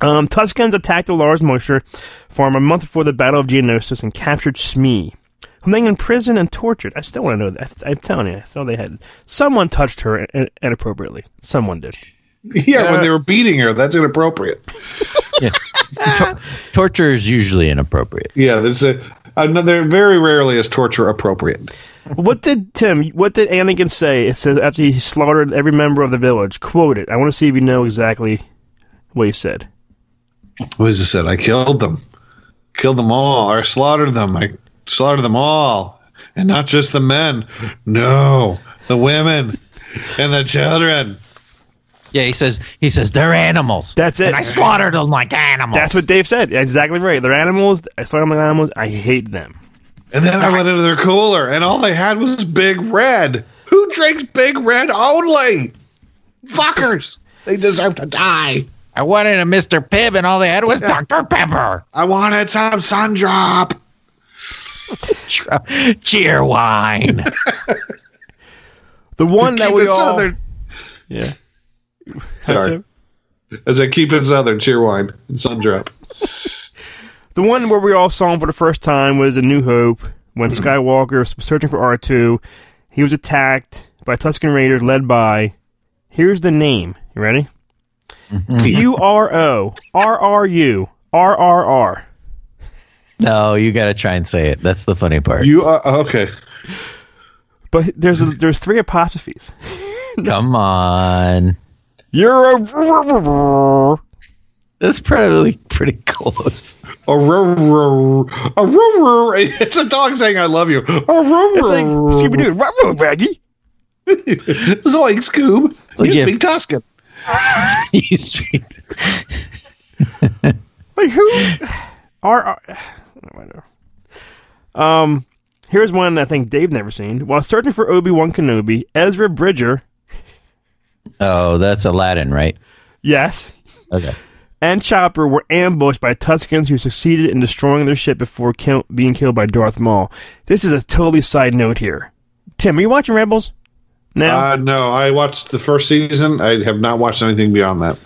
Um, Tuskens attacked the Lars Moisture farm a month before the Battle of Geonosis and captured Shmi, whom they imprisoned and tortured. I still want to know that. I'm telling you, I saw they had someone touched her in- inappropriately. Someone did. yeah. When they were beating her, that's inappropriate. Yeah. Tor- torture is usually inappropriate. Yeah, there's a another very rarely is torture appropriate. What did Tim? What did Anakin say? It says after he slaughtered every member of the village. Quote it. I want to see if you know exactly what he said. What does it said? I killed them, killed them all, or slaughtered them. I slaughtered them all, and not just the men. No, the women and the children. Yeah, he says he says they're animals. That's it. And I slaughtered them like animals. That's what Dave said. Exactly right. They're animals. I slaughtered them like animals. I hate them. And then I went into their cooler, and all they had was Big Red. Who drinks Big Red only? Fuckers! They deserve to die. I wanted a Mr. Pibb, and all they had was Dr. Pepper. I wanted some sun drop. Cheerwine. The one that Keep we it all southern. yeah. Sorry. As I keep it southern, Cheerwine and sun drop. The one where we all saw him for the first time was A New Hope when hmm. Skywalker was searching for R2. He was attacked by Tusken Raiders led by. Here's the name. You ready? Mm-hmm. U R O R R U R R R. no, you got to try and say it. That's the funny part. You are oh, okay. But there's there's three apostrophes. Come on. You're a. That's probably pretty close. A roar, roar, a roar, roar. It's a dog saying "I love you." A roar, It's like. Scooby Doo. Ruh-roh, Raggy. Zoink, Scoob. Like, you yeah. speak Tusken. You speak- Like who? R. R- whatever. Um, here's one I think Dave never seen. While searching for Obi Wan Kenobi, Ezra Bridger, oh, that's Aladdin, right? yes, Okay. And Chopper were ambushed by Tuskens who succeeded in destroying their ship before kill- being killed by Darth Maul. This is a totally side note here. Tim, are you watching Rebels? Now Uh, no, I watched the first season. I have not watched anything beyond that.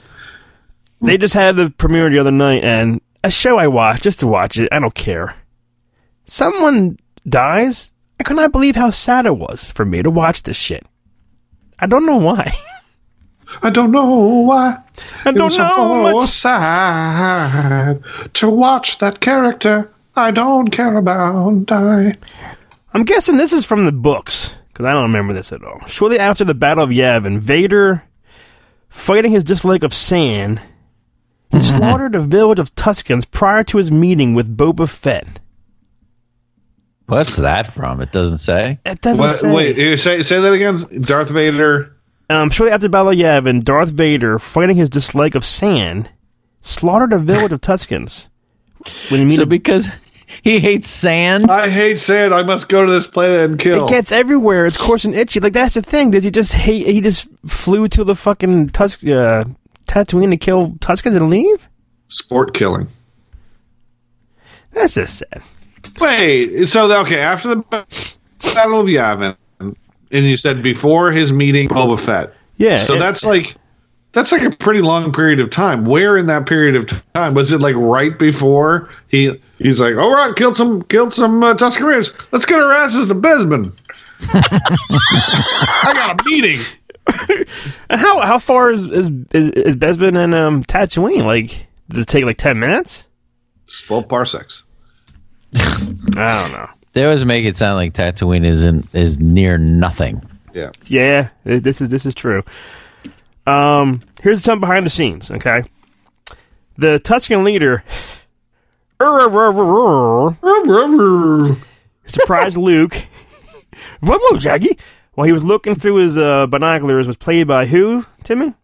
they just had the premiere the other night, and a show I watched just to watch it. I don't care. Someone dies. I could not believe how sad it was for me to watch this shit. I don't know why. I don't know why. I It don't was know so much. sad to watch that character I don't care about die. I'm guessing this is from the books because I don't remember this at all. Shortly after the Battle of Yavin, Vader, fighting his dislike of sand, He mm-hmm. slaughtered a village of Tuskens prior to his meeting with Boba Fett. What's that from? It doesn't say. It doesn't What, say. wait, say say that again. Darth Vader. Um, shortly after Battle of Yavin, Darth Vader, fighting his dislike of sand, slaughtered a village of Tuskens. When he So meeted, because he hates sand. I hate sand. I must go to this planet and kill. it gets everywhere. It's coarse and itchy. Like that's the thing. Does he just hate? He just flew to the fucking Tusk, uh, Tatooine to kill Tuskens and leave. Sport killing. That's just sad. Wait, so okay, after the Battle of Yavin, and you said before his meeting with Boba Fett. Yeah. So and- that's like that's like a pretty long period of time. Where in that period of time was it? Like right before he he's like, all right, killed some killed some uh, Tusken Raiders. Let's get our asses to Bespin. I got a meeting. And how how far is is is, is Bespin and um Tatooine? Like, does it take like ten minutes? It's Twelve parsecs. I don't know. They always make it sound like Tatooine is in, is near nothing. Yeah. Yeah, this is this is true. Um, here's some behind the scenes. Okay, the Tusken leader surprised Luke. Whoa, Jackie! While he was looking through his uh, binoculars, was played by who? Timmy.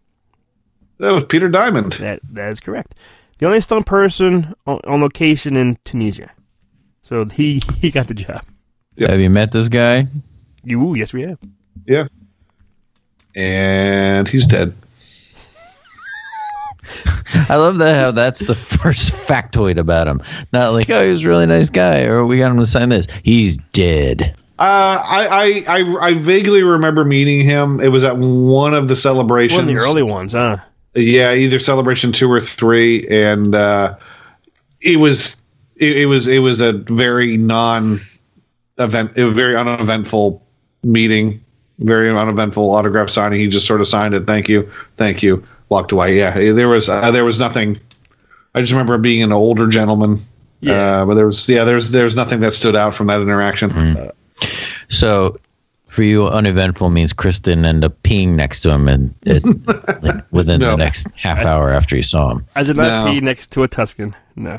That was Peter Diamond. That that is correct. The only stunt person on, on location in Tunisia. So he he got the job. Yep. Have you met this guy? You yes we have. Yeah. And he's dead. I love that how that's the first factoid about him. Not like, oh, he was a really nice guy, or we got him to sign this. He's dead. Uh, I, I, I, I vaguely remember meeting him. It was at one of the celebrations. One of the early ones, huh? Yeah, either celebration two or three, and uh, it was it, it was it was a very non event, a very uneventful meeting, very uneventful autograph signing. He just sort of signed it. Thank you, thank you. Walked away. Yeah, there was uh, there was nothing. I just remember being an older gentleman. Yeah. Uh, but there was yeah there's there's nothing that stood out from that interaction. So, for you, uneventful means Chris didn't end up peeing next to him, and it, like, within No. the next half hour after you saw him. I did not No. pee next to a Tuscan. No.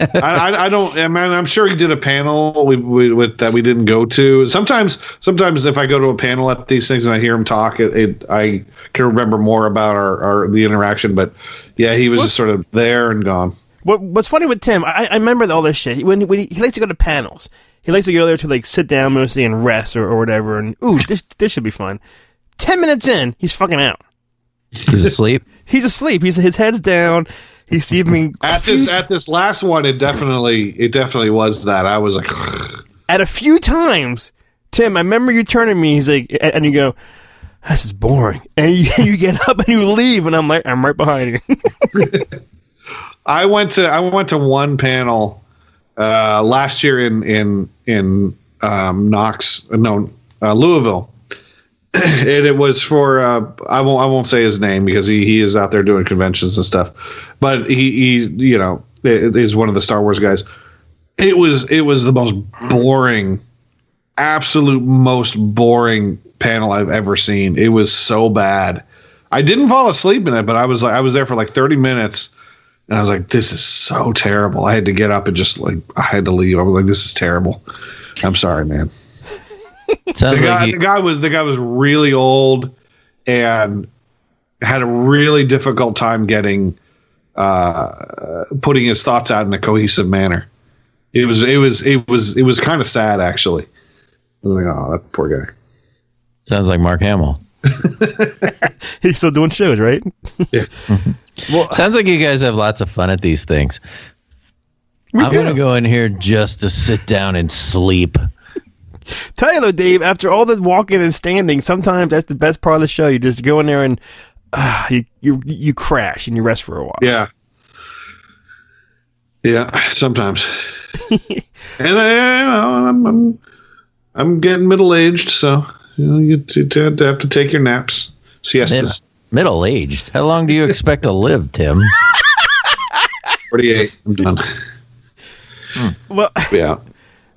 I, I, I don't. I mean, I'm sure he did a panel we, we, with that we didn't go to. Sometimes, sometimes if I go to a panel at these things and I hear him talk, it, it I can remember more about our, our the interaction. But yeah, he was just sort of there and gone. What What's funny with Tim, I, I remember all this shit. When, when he, he likes to go to panels, he likes to go there to like sit down mostly and rest or, or whatever. And ooh, this this should be fun. Ten minutes in, he's fucking out. He's asleep. He's asleep. He's his head's down. He's sleeping me At few- this at this last one, it definitely it definitely was that. I was like, at a few times. Tim, I remember you turning to me. He's like, and and you go, "This is boring," and you, you get up and you leave, and I'm like, "I'm right behind you." I went to I went to one panel uh, last year in in in um, Knox, no uh, Louisville, and it was for uh, I won't I won't say his name because he, he is out there doing conventions and stuff, but he, he you know is one of the Star Wars guys. It was it was the most boring, absolute most boring panel I've ever seen. It was so bad. I didn't fall asleep in it, but I was like I was there for like thirty minutes. And I was like, this is so terrible. I had to get up and just like, I had to leave. I was like, this is terrible. I'm sorry, man. Sounds The guy, like the guy was, the guy was really old and had a really difficult time getting, uh, putting his thoughts out in a cohesive manner. It was, it was, it was, it was kind of sad actually. I was like, oh, that poor guy. sounds like Mark Hamill. He's still doing shows, right? Yeah. Well, Sounds like you guys have lots of fun at these things. I'm do. going to go in here just to sit down and sleep. Tell you though, Dave. After all the walking and standing, sometimes that's the best part of the show. You just go in there and uh, you you you crash and you rest for a while. Yeah. Yeah, sometimes. and I, you know, I'm, I'm, I'm getting middle aged, so you know you t- tend to have to take your naps, siestas. Middle aged. How long do you expect to live, Tim? Forty-eight. I'm done. Well, Yeah.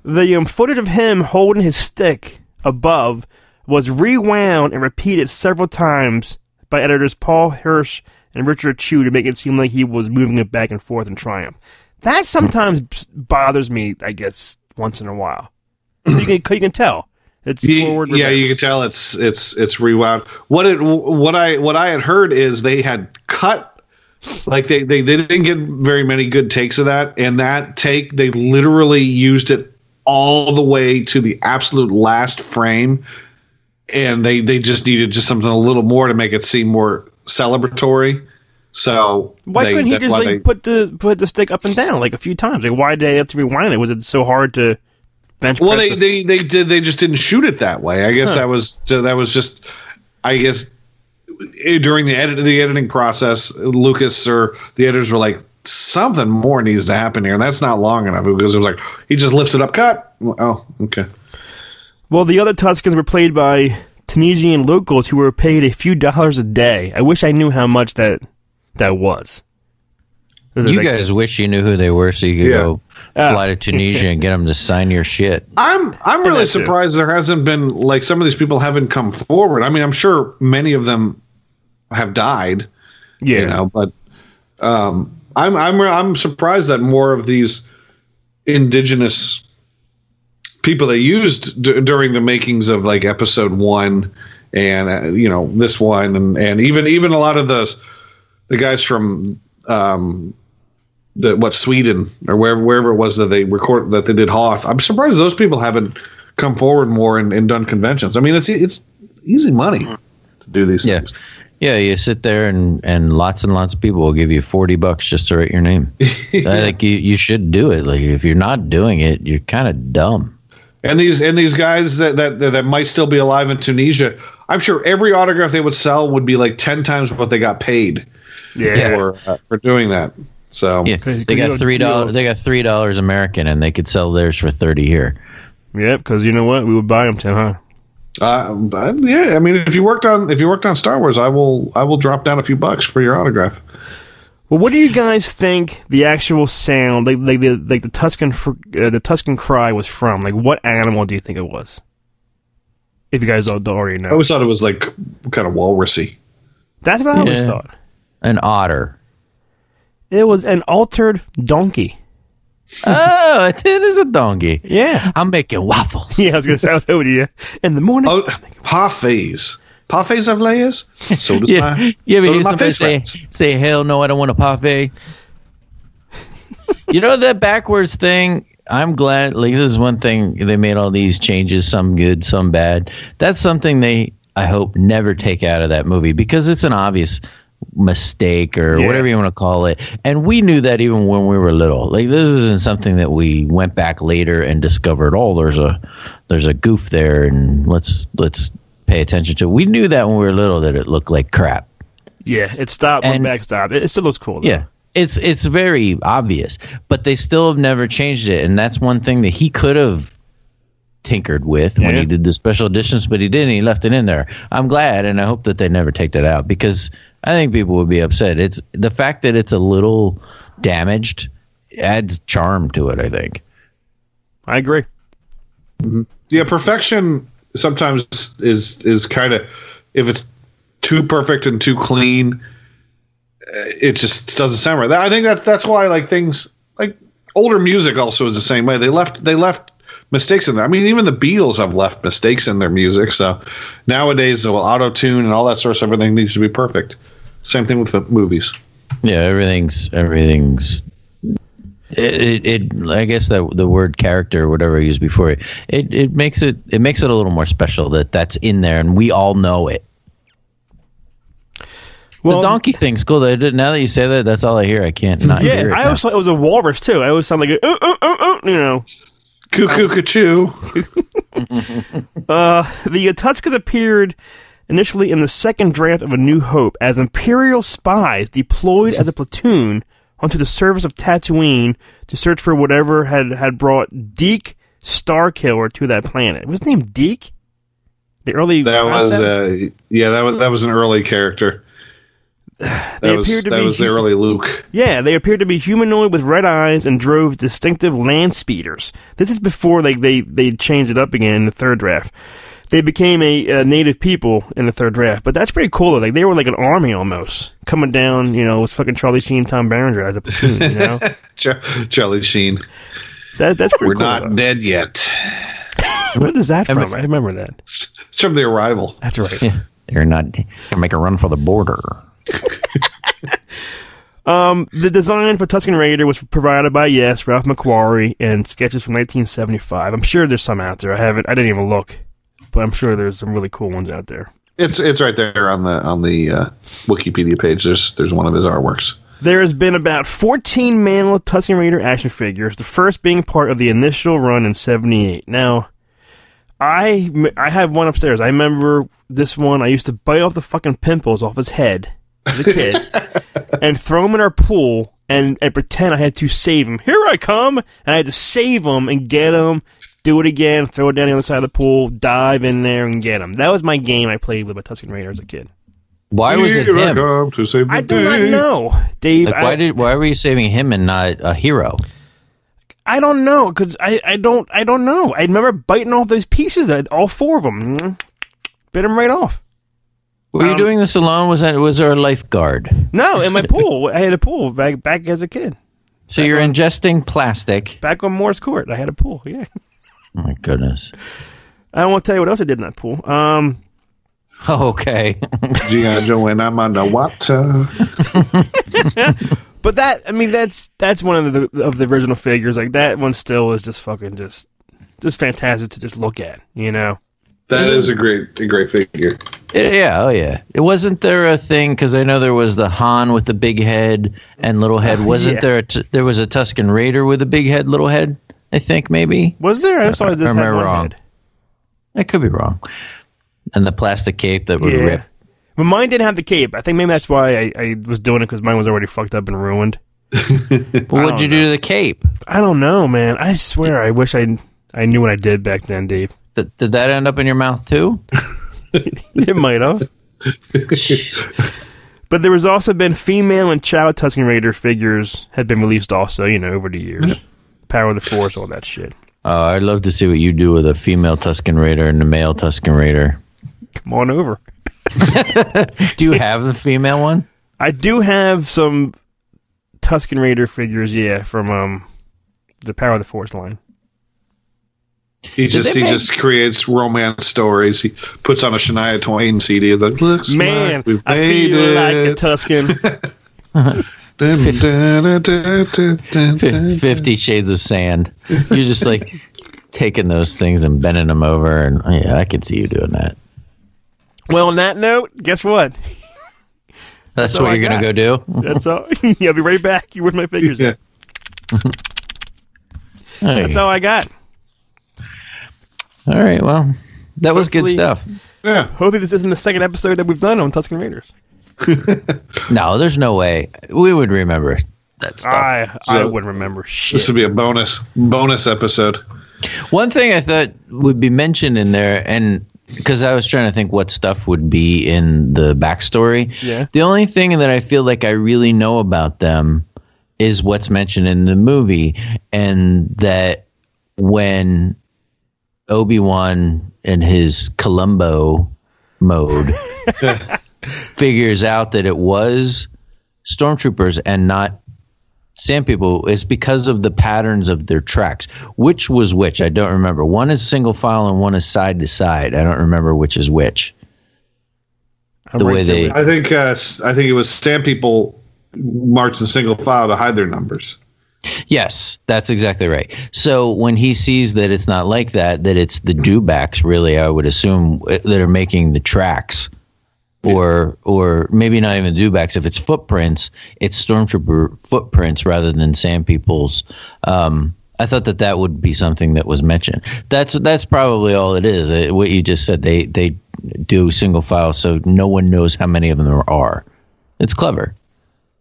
The um, footage of him holding his stick above was rewound and repeated several times by editors Paul Hirsch and Richard Chew to make it seem like he was moving it back and forth in triumph. That sometimes bothers me, I guess, once in a while. you, can, you can tell. It's forward. yeah, you can tell it's it's it's rewound. What it what I what I had heard is they had cut like they, they they didn't get very many good takes of that, and that take they literally used it all the way to the absolute last frame, and they they just needed just something a little more to make it seem more celebratory. So Why they- couldn't he just like they- put the put the stick up and down like a few times? Like why did they have to rewind it? Was it so hard to bench Well, press they, it? they they did they just didn't shoot it that way. I guess that was so that was just I guess eh, during the edit the editing process, Lucas or the editors were like something more needs to happen here, and that's not long enough because it was like he just lifts it up, cut. Oh, okay. Well, the other Tuskens were played by Tunisian locals who were paid a few dollars a day. I wish I knew how much that that was. Was You like- guys wish you knew who they were so you could Yeah. go Ah. fly to Tunisia and get them to sign your shit. I'm I'm really that too. surprised there hasn't been like some of these people haven't come forward. I mean, I'm sure many of them have died. yeah, you know but um i'm i'm i'm surprised that more of these indigenous people they used d- during the makings of like episode 1 and uh, you know this one and and even even a lot of the the guys from um the what Sweden or wherever wherever it was that they record that they did Hoth. I'm surprised those people haven't come forward more and, and done conventions. I mean, it's it's easy money to do these Yeah. things. Yeah, you sit there and, and lots and lots of people will give you 40 bucks just to write your name. I think you, you should do it. Like if you're not doing it, you're kind of dumb. And these and these guys that, that that might still be alive in Tunisia, I'm sure every autograph they would sell would be like ten times what they got paid yeah. for uh, for doing that. So Yeah, Cause- they cause you got three dollars. They got three dollars American, and they could sell theirs for thirty here. Yep, because you know what? We would buy them, Tim, huh? Uh, yeah, I mean, if you worked on if you worked on Star Wars, I will I will drop down a few bucks for your autograph. Well, what do you guys think the actual sound, like, like the like the Tusken fr- uh, the Tusken cry, was from? Like, what animal do you think it was? If you guys don't, don't already know, I always thought it was like kind of walrusy. that's what I always thought. An otter. It was an altered donkey. Oh, it is a donkey. Yeah, I'm making waffles. yeah. I was gonna say I was hoping you in the morning. Oh, parfaits. Parfaits have layers. So does Yeah, my yeah, but so hear somebody say, rats. say, hell no, I don't want a parfait. you know that backwards thing? I'm glad. Like this is one thing they made all these changes, some good, some bad. That's something they, I hope, never take out of that movie because it's an obvious mistake or Yeah. whatever you want to call it. And we knew that even when we were little. Like this isn't something that we went back later and discovered. Oh, there's a there's a goof there, and let's let's pay attention to. it. We knew that when we were little that it looked like crap. Yeah, it stopped. Went And- back, stopped. It, it still looks cool. Though. Yeah. It's it's very obvious, but they still have never changed it, and that's one thing that he could have tinkered with when Yeah. he did the special editions, but he didn't. He left it in there. I'm glad, and I hope that they never take that out because I think people would be upset. It's the fact that it's a little damaged adds charm to it. I think. I agree. Yeah, perfection sometimes is is kind of if it's too perfect and too clean, uh, it just doesn't sound right. I think that that's why like things like older music also is the same way. They left they left mistakes in there. I mean, even the Beatles have left mistakes in their music. So nowadays, well, auto tune and all that sort of stuff, everything needs to be perfect. Same thing with the movies. Yeah, everything's everything's. It, it, it I guess that the word character or whatever I used before it, it it makes it it makes it a little more special that that's in there and we all know it. Well, the donkey thing's cool. That now that you say that, that's all I hear. I can't not Yeah, hear it. I now. always thought it was a walrus too. I always sound like a, uh, uh, uh, you know. Cuckoo, cuckoo. Uh, the Tuskens appeared initially in the second draft of A New Hope as Imperial spies deployed as a platoon onto the surface of Tatooine to search for whatever had, had brought Deke Starkiller to that planet. Was his name Deke? The early That was uh, yeah, that was that was an early character. That They was appeared to that be was hu- early Luke. Yeah, they appeared to be humanoid with red eyes and drove distinctive land speeders. This is before they, they, they changed it up again in the third draft. they became a, a native people in the third draft. But that's pretty cool. Though. Like they were like an army almost coming down. You know, with fucking Charlie Sheen, Tom Berenger as a platoon. You know, Char- Charlie Sheen. that that's pretty We're cool. not though. dead yet. What is that from? I remember that. It's from the arrival. That's right. Yeah, they're not gonna make a run for the border. The design for Tusken Raider was provided by yes Ralph McQuarrie and sketches from 1975. I'm sure there's some out there. I haven't. I didn't even look, but I'm sure there's some really cool ones out there. It's it's right there on the on the uh, Wikipedia page. There's there's one of his artworks. There has been about 14 manual Tusken Raider action figures, the first being part of the initial run in 78. Now, I, I have one upstairs. I remember this one. I used to bite off the fucking pimples off his head as a kid and throw him in our pool and, and pretend I had to save him. Here I come! And I had to save him and get him, do it again, throw it down the other side of the pool, dive in there and get him. That was my game I played with my Tusken Raider as a kid. Why was it Here I him? come to save the I do not day. know, Dave. Like, I- why did why were you saving him and not a hero? I don't know because I, I don't I don't know. I remember biting off those pieces that all four of them mm, bit them right off. Were you Um, doing this alone? Was that was there a lifeguard? No, in my pool, I had a pool back back as a kid. So you're ingesting plastic. Back on Morris Court, I had a pool. Yeah, Oh my goodness. I won't tell you what else I did in that pool. Um, Oh, okay. G.I. Joe and I'm underwater. but that I mean that's that's one of the of the original figures. Like that one still is just fucking just just fantastic to just look at. You know. That is a great a great figure. Yeah, oh yeah. It wasn't there a thing because I know there was the Han with the big head and little head. Oh, wasn't Yeah. there? A t- there was a Tusken Raider with a big head, little head. I think maybe. Was there? I saw this am I wrong? head. I could be wrong. And the plastic cape that would Yeah. rip. But mine didn't have the cape. I think maybe that's why I, I was doing it because mine was already fucked up and ruined. What'd you do to the cape? I don't know, man. I swear, I wish I I knew what I did back then, Dave. Th- did that end up in your mouth too? It might have. but there was also been female and child Tusken Raider figures had been released also, you know, over the years. Power of the Force, all that shit. Oh, I'd love to see what you do with a female Tusken Raider and a male Tusken Raider. Come on over. Do you have the female one? I do have some Tusken Raider figures, yeah, from um the Power of the Force line. He just he make- just creates romance stories. He puts on a Shania Twain CD. He's like, looks Man, like we've I made feel it. like a dun. Fifty Shades of Sand. You're just like taking those things and bending them over, and yeah, I could see you doing that. well, on that note, guess what? That's, all what you're gonna got. go do. That's all. yeah, I'll be right back. You with my figures? Yeah. Hey. That's all I got. All right. Well, that was good Hopefully- stuff. Yeah. Hopefully, this isn't the second episode that we've done on Tusken Raiders. No, there's no way we would remember that stuff. I I So- wouldn't remember This would be a bonus bonus episode. One thing I thought would be mentioned in there, and because I was trying to think what stuff would be in the backstory. Yeah. The only thing that I feel like I really know about them is what's mentioned in the movie, and that when Obi Wan in his Columbo mode figures out that it was stormtroopers and not sand people is because of the patterns of their tracks. Which was which? I don't remember. One is single file and one is side to side. I don't remember which is which. I'm the way they- I think uh, s- I think it was Sand People marched in single file to hide their numbers. Yes, that's exactly right. So when he sees that it's not like that, that it's the dewbacks, really, I would assume uh, that are making the tracks, or or maybe not even dewbacks. If it's footprints, it's stormtrooper footprints rather than sand people's. Um, I thought that that would be something that was mentioned. That's that's probably all it is. Uh, what you just said, they they do single file, so no one knows how many of them there are. It's clever.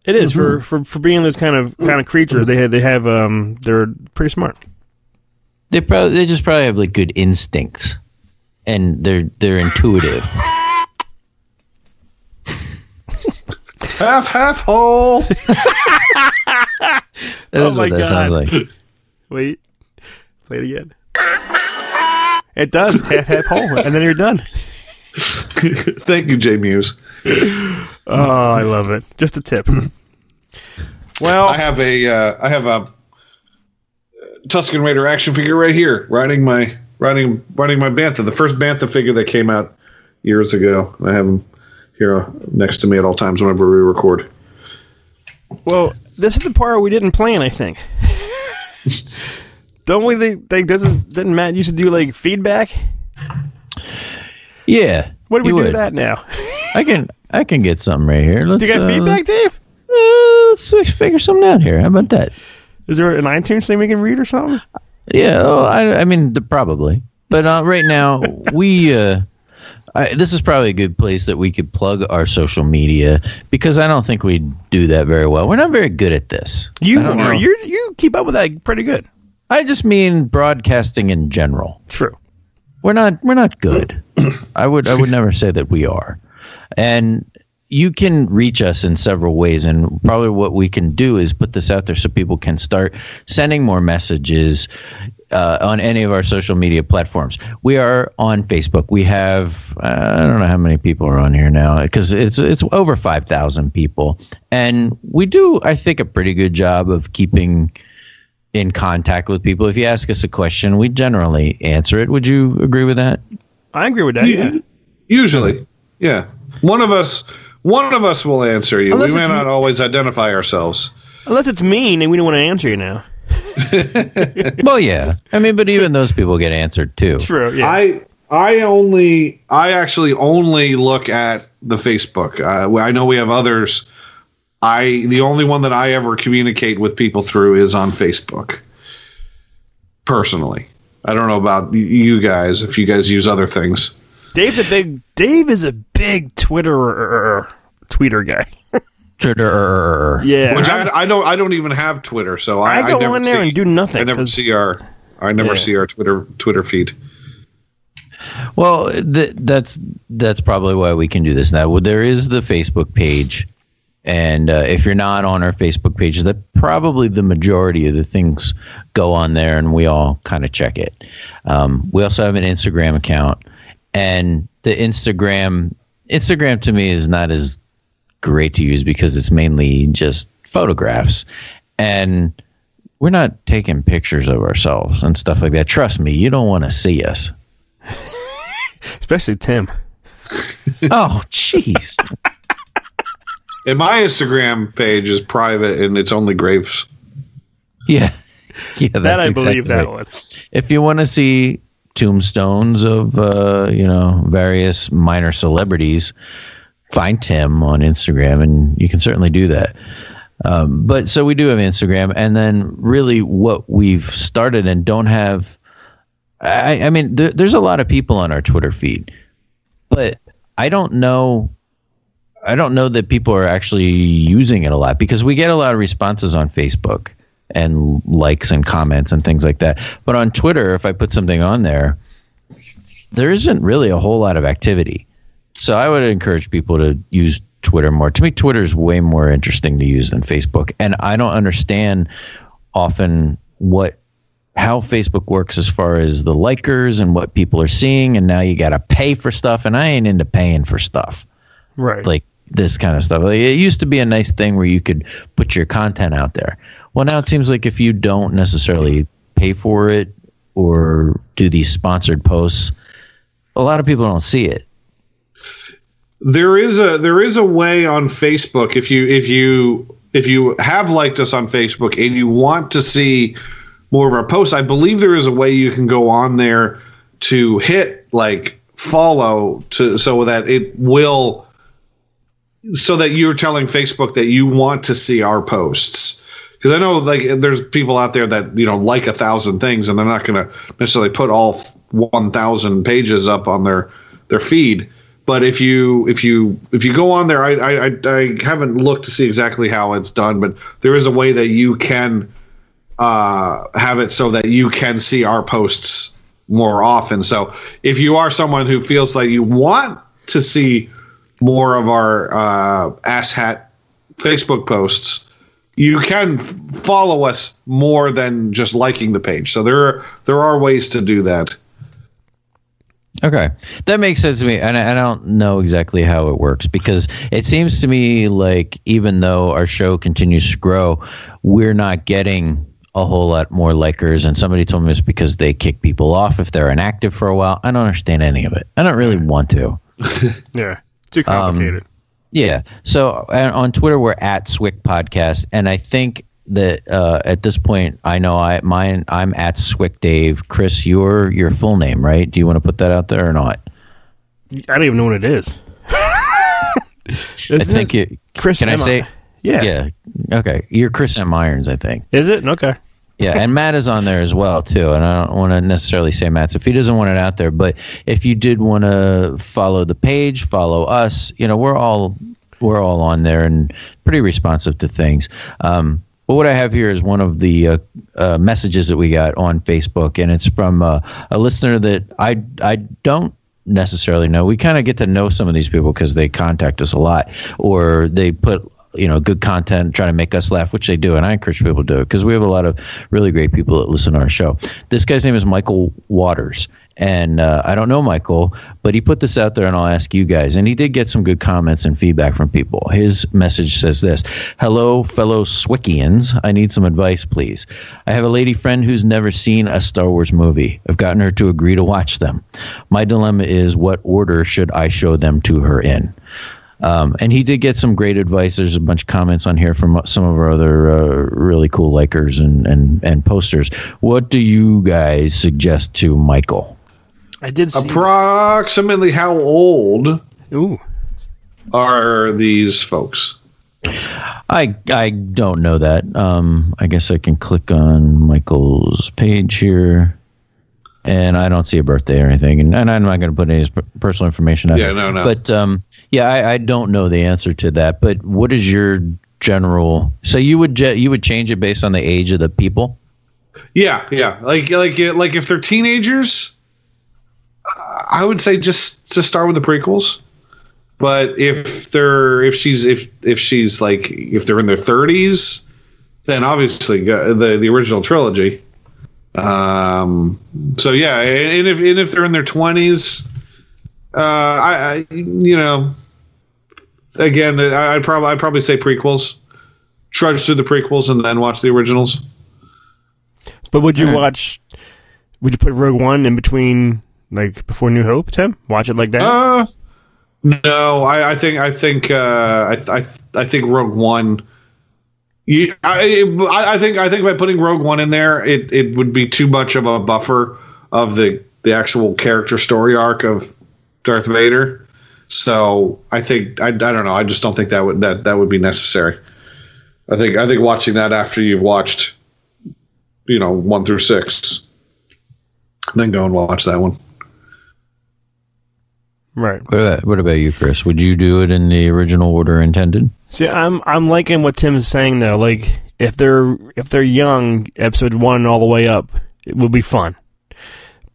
It is for, for for being those kind of kind of creatures. They have they have um they're pretty smart. They probably they just probably have like good instincts, and they're they're intuitive. Half half hole. That Oh is my what that sounds like. Wait, play it again. It does half half whole, and then you're done. Thank you, J Muse. Oh, I love it. Just a tip. Well, I have a uh, I have a Tusken Raider action figure right here, riding my riding riding my bantha, the first bantha figure that came out years ago. I have him here uh, next to me at all times whenever we record. well, this is the part we didn't plan. I think. Don't we think? Like, doesn't didn't Matt used to do like feedback? Yeah. What do we do would. with that now? I can I can get something right here. Let's Do you got uh, feedback, Dave? Uh, let's figure something out here. How about that? Is there an iTunes thing we can read or something? Yeah, oh, I, I mean, the, probably. But uh, right now, we. Uh, I, this is probably a good place that we could plug our social media because I don't think we do that very well. We're not very good at this. You are. You you keep up with that pretty good. I just mean broadcasting in general. True. We're not. We're not good. I would. I would never say that we are. And you can reach us in several ways, and probably what we can do is put this out there so people can start sending more messages uh, on any of our social media platforms. We are on Facebook. We have uh, I don't know how many people are on here now because it's it's over five thousand people, and we do I think a pretty good job of keeping in contact with people. If you ask us a question, we generally answer it. Would you agree with that? I agree with that. Yeah. Usually, yeah. One of us, one of us will answer you. Unless we may not me- always identify ourselves. Unless it's mean and we don't want to answer you now. well, yeah. I mean, but even those people get answered too. True. Yeah. I I only I actually only look at the Facebook. Uh, I know we have others. I the only one that I ever communicate with people through is on Facebook. Personally, I don't know about you guys if you guys use other things. Dave's a big. Dave is a big Twitter tweeter guy. Twitter. Yeah. Which I, I don't I don't even have Twitter, so I, I go never on there see, and do nothing. I never 'cause- see our I never Yeah. see our Twitter Twitter feed. Well, th- that's that's probably why we can do this now. Well, there is the Facebook page, and uh, if you're not on our Facebook page, that probably the majority of the things go on there, and we all kind of check it. Um, we also have an Instagram account, and the Instagram Instagram to me is not as great to use because it's mainly just photographs, and we're not taking pictures of ourselves and stuff like that. Trust me, you don't want to see us. Especially Tim. Oh, jeez. And my Instagram page is private and it's only graves. yeah. Yeah, that's That I believe that right. one. If you want to see tombstones of uh, you know various minor celebrities, find Tim on Instagram, and you can certainly do that. Um, but so we do have Instagram, and then really what we've started and don't have. I, I mean, there, there's a lot of people on our Twitter feed, but I don't know. I don't know that people are actually using it a lot because we get a lot of responses on Facebook and likes and comments and things like that. But on Twitter, if I put something on there, there isn't really a whole lot of activity. So I would encourage people to use Twitter more. To me, Twitter is way more interesting to use than Facebook, and I don't understand often what how Facebook works as far as the likers and what people are seeing. And now you got to pay for stuff, and I ain't into paying for stuff Right. like this kind of stuff. Like, it used to be a nice thing where you could put your content out there. Well, now it seems like if you don't necessarily pay for it or do these sponsored posts, a lot of people don't see it. There is a there is a way on Facebook if you if you if you have liked us on Facebook and you want to see more of our posts, I believe there is a way you can go on there to hit like follow to so that it will so that you're telling Facebook that you want to see our posts. Because I know like there's people out there that you know like a thousand things and they're not going to necessarily put all one thousand pages up on their their feed. But if you if you if you go on there, I, I I haven't looked to see exactly how it's done, but there is a way that you can uh, have it so that you can see our posts more often. So if you are someone who feels like you want to see more of our uh, ass hat Facebook posts, you can follow us more than just liking the page. So there are there are ways to do that. Okay, that makes sense to me, and I, I don't know exactly how it works because it seems to me like even though our show continues to grow, we're not getting a whole lot more likers. And somebody told me it's because they kick people off if they're inactive for a while. I don't understand any of it. I don't really want to. Yeah, too um, complicated. Yeah. So on Twitter, we're at Swick Podcast, and I think that uh, at this point, I know I mine. I'm at Swick Dave. Chris, your your full name, right? Do you want to put that out there or not? I don't even know what it is. I think you. Chris. Can I M. say? Yeah. Yeah. Okay. You're Chris M. Irons, I think. Is it okay? Yeah, and Matt is on there as well too. And I don't want to necessarily say Matt's if he doesn't want it out there, but if you did want to follow the page, follow us. You know, we're all we're all on there and pretty responsive to things. Um, but what I have here is one of the uh, uh, messages that we got on Facebook, and it's from uh, a listener that I I don't necessarily know. We kind of get to know some of these people because they contact us a lot, or they put you know good content, try to make us laugh, which they do, and I encourage people to do it because we have a lot of really great people that listen to our show. This guy's name is Michael Waters. And uh, I don't know Michael, but he put this out there, and I'll ask you guys. And he did get some good comments and feedback from people. His message says this Hello, fellow Swickians. I need some advice, please. I have a lady friend who's never seen a Star Wars movie. I've gotten her to agree to watch them. My dilemma is what order should I show them to her in? Um, and he did get some great advice. There's a bunch of comments on here from some of our other uh, really cool likers and, and, and posters. What do you guys suggest to Michael? I did see. Approximately how old Ooh, are these folks? I I don't know that. Um, I guess I can click on Michael's page here, and I don't see a birthday or anything, and, and I'm not going to put any personal information out. Yeah, there. no, no. But um, yeah, I, I don't know the answer to that. But what is your general? So you would je- you would change it based on the age of the people? Yeah, yeah. Like like like if they're teenagers, I would say just to start with the prequels. But if they're if she's if if she's like if they're in their thirties, then obviously uh, the the original trilogy. Um. So yeah, and if and if they're in their twenties, uh, I, I you know, again, I, I'd probably I'd probably say prequels. Trudge through the prequels and then watch the originals. but would you watch? Would you put Rogue One in between, like before New Hope, Tim? Watch it like that. Uh, no, I, I think I think uh, I, I I think Rogue One. You, I, I think I think by putting Rogue One in there, it, it would be too much of a buffer of the the actual character story arc of Darth Vader. So I think I, I don't know. I just don't think that would that that would be necessary. I think I think watching that after you've watched, you know, one through six, then go and watch that one. Right. What about, you, Chris? Would you do it in the original order intended? See, I'm I'm liking what Tim is saying though. Like if they're if they're young, episode one all the way up, it would be fun.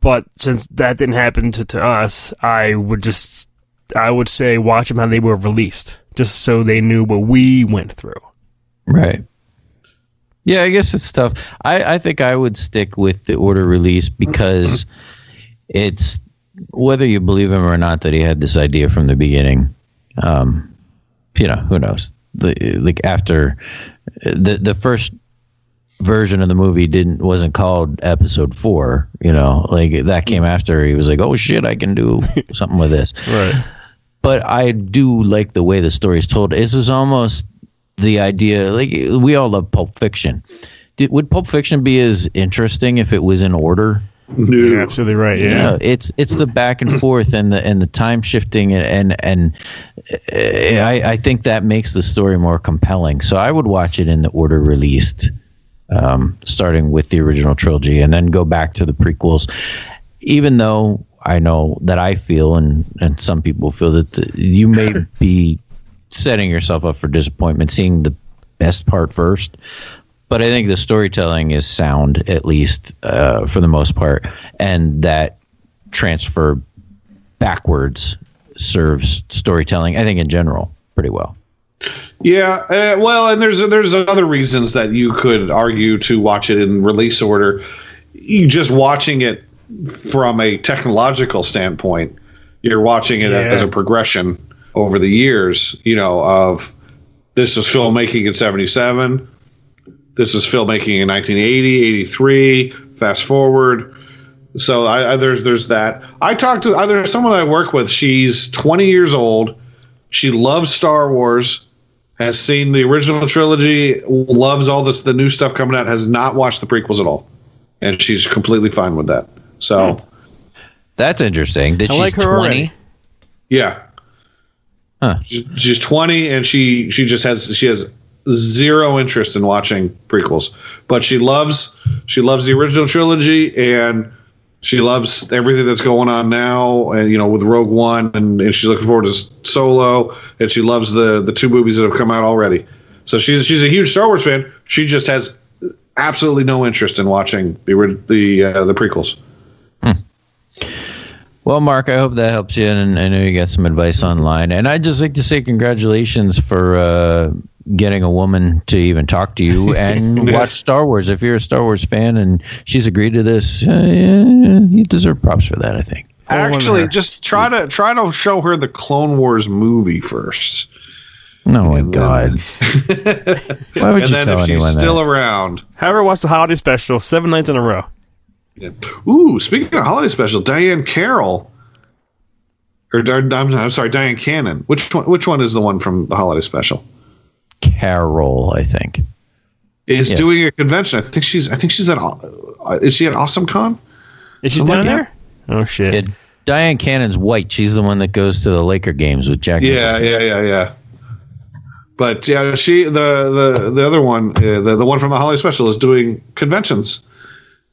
But since that didn't happen to, to us, I would just I would say watch them how they were released, just so they knew what we went through. Right. Yeah, I guess it's tough. I, I think I would stick with the order release because it's whether you believe him or not that he had this idea from the beginning. Um, you know, who knows? The, like after the the first version of the movie didn't wasn't called episode four. You know, like that came after he was like, oh shit, I can do something with this Right. but I do like the way the story is told. This is almost the idea. Like we all love Pulp Fiction. Did, would Pulp Fiction be as interesting if it was in order? You're absolutely right. Yeah. You it's it's the back and forth and the and the time shifting and and, and uh, I, I think that makes the story more compelling. So I would watch it in the order released, um, starting with the original trilogy and then go back to the prequels. Even though I know that I feel and and some people feel that the, you may be setting yourself up for disappointment seeing the best part first but I think the storytelling is sound, at least uh, for the most part, and that transfer backwards serves storytelling. I think in general pretty well. Yeah, uh, well, and there's there's other reasons that you could argue to watch it in release order. You just watching it from a technological standpoint, you're watching it Yeah. as a progression over the years. You know, of this was filmmaking in '77. This is filmmaking in 1980, 83. Fast forward. So I, I there's there's that. I talked to there's someone I work with. She's 20 years old. She loves Star Wars. Has seen the original trilogy. Loves all this the new stuff coming out. Has not watched the prequels at all, and she's completely fine with that. So hmm. That's interesting. That I she's like 20. yeah, Huh. She's, she's 20 and she she just has she has zero interest in watching prequels, but she loves she loves the original trilogy and she loves everything that's going on now and you know with Rogue One and, and she's looking forward to Solo and she loves the the two movies that have come out already. So she's she's a huge Star Wars fan. She just has absolutely no interest in watching the the uh, the prequels. Well, Mark, I hope that helps you, and I know you got some advice online. And I'd just like to say congratulations for uh, getting a woman to even talk to you and Yeah. watch Star Wars. If you're a Star Wars fan and she's agreed to this, uh, yeah, you deserve props for that. I think. Actually, just try to try to show her the Clone Wars movie first. Oh my And then- God! Why would and you then tell if she's anyone still that? around. Have her watch the holiday special seven nights in a row. Ooh, speaking of holiday special, Diahann Carroll, or I'm, I'm sorry, Dyan Cannon. Which one? Which one is the one from the holiday special? Carol, I think. Is Yeah. doing a convention. I think she's. I think she's at. Uh, is she at Awesome Con? Is she Something down like there? Oh shit! It, Dyan Cannon's white. She's the one that goes to the Laker games with Jack. Yeah, Nicholson. yeah, yeah, yeah. But yeah, she the the the other one, uh, the the one from the holiday special, is doing conventions.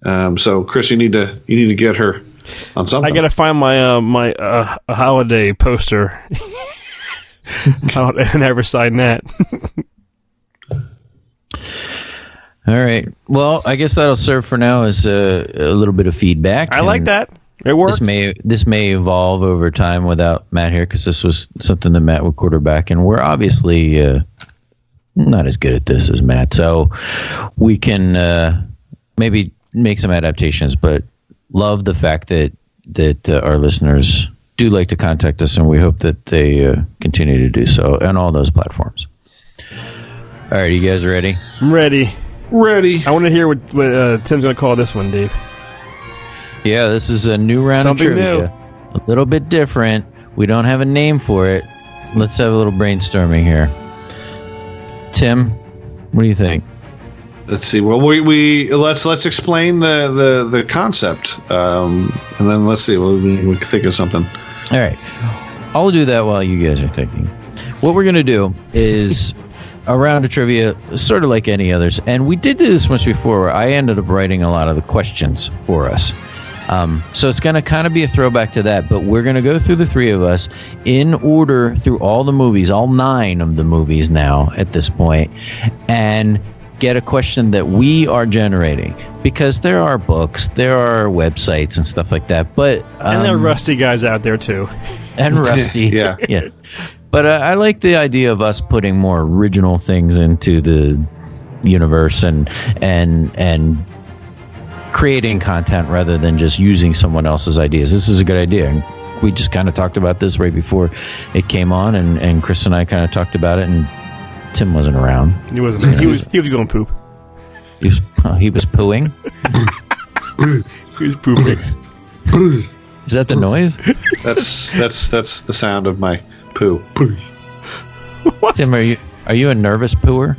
Um, so Chris, you need to you need to get her on something. I gotta find my uh, my uh, holiday poster. I don't I never signed that. All right. Well, I guess that'll serve for now as a, a little bit of feedback. I like that. It works. This may this may evolve over time without Matt here because this was something that Matt would quarterback, and we're obviously uh, not as good at this as Matt. So we can uh, maybe make some adaptations, but love the fact that that uh, our listeners do like to contact us, and we hope that they uh, continue to do so on all those platforms. All right, you guys ready? I'm ready. ready. I want to hear what, what uh, Tim's gonna call this one, Dave. Yeah, this is a new round Something of trivia. A little bit different. We don't have a name for it. Let's have a little brainstorming here. Tim, what do you think? Let's see. Well, we, we let's let's explain the the the concept, um, and then let's see. Well, we, can think of something. All right. I'll do that while you guys are thinking. What we're to do is a round of trivia, sort of like any others. And we did do this once before I ended up writing a lot of the questions for us. Um, so it's going to kind of be a throwback to that, but we're going to go through the three of us in order through all the movies, all nine of the movies now at this point, and get a question that we are generating because there are books, there are websites and stuff like that. But And there are um, rusty guys out there too. and rusty. Yeah. yeah. But uh, I like the idea of us putting more original things into the universe and and and creating content rather than just using someone else's ideas. This is a good idea. And we just kind of talked about this right before it came on, and, and Chris and I kind of talked about it, and Tim wasn't around. He wasn't. He was. He was going poop. He was oh, he was pooing. He was pooping. Is that the noise? That's that's that's the sound of my poo. Poo. Tim, are you are you a nervous pooer?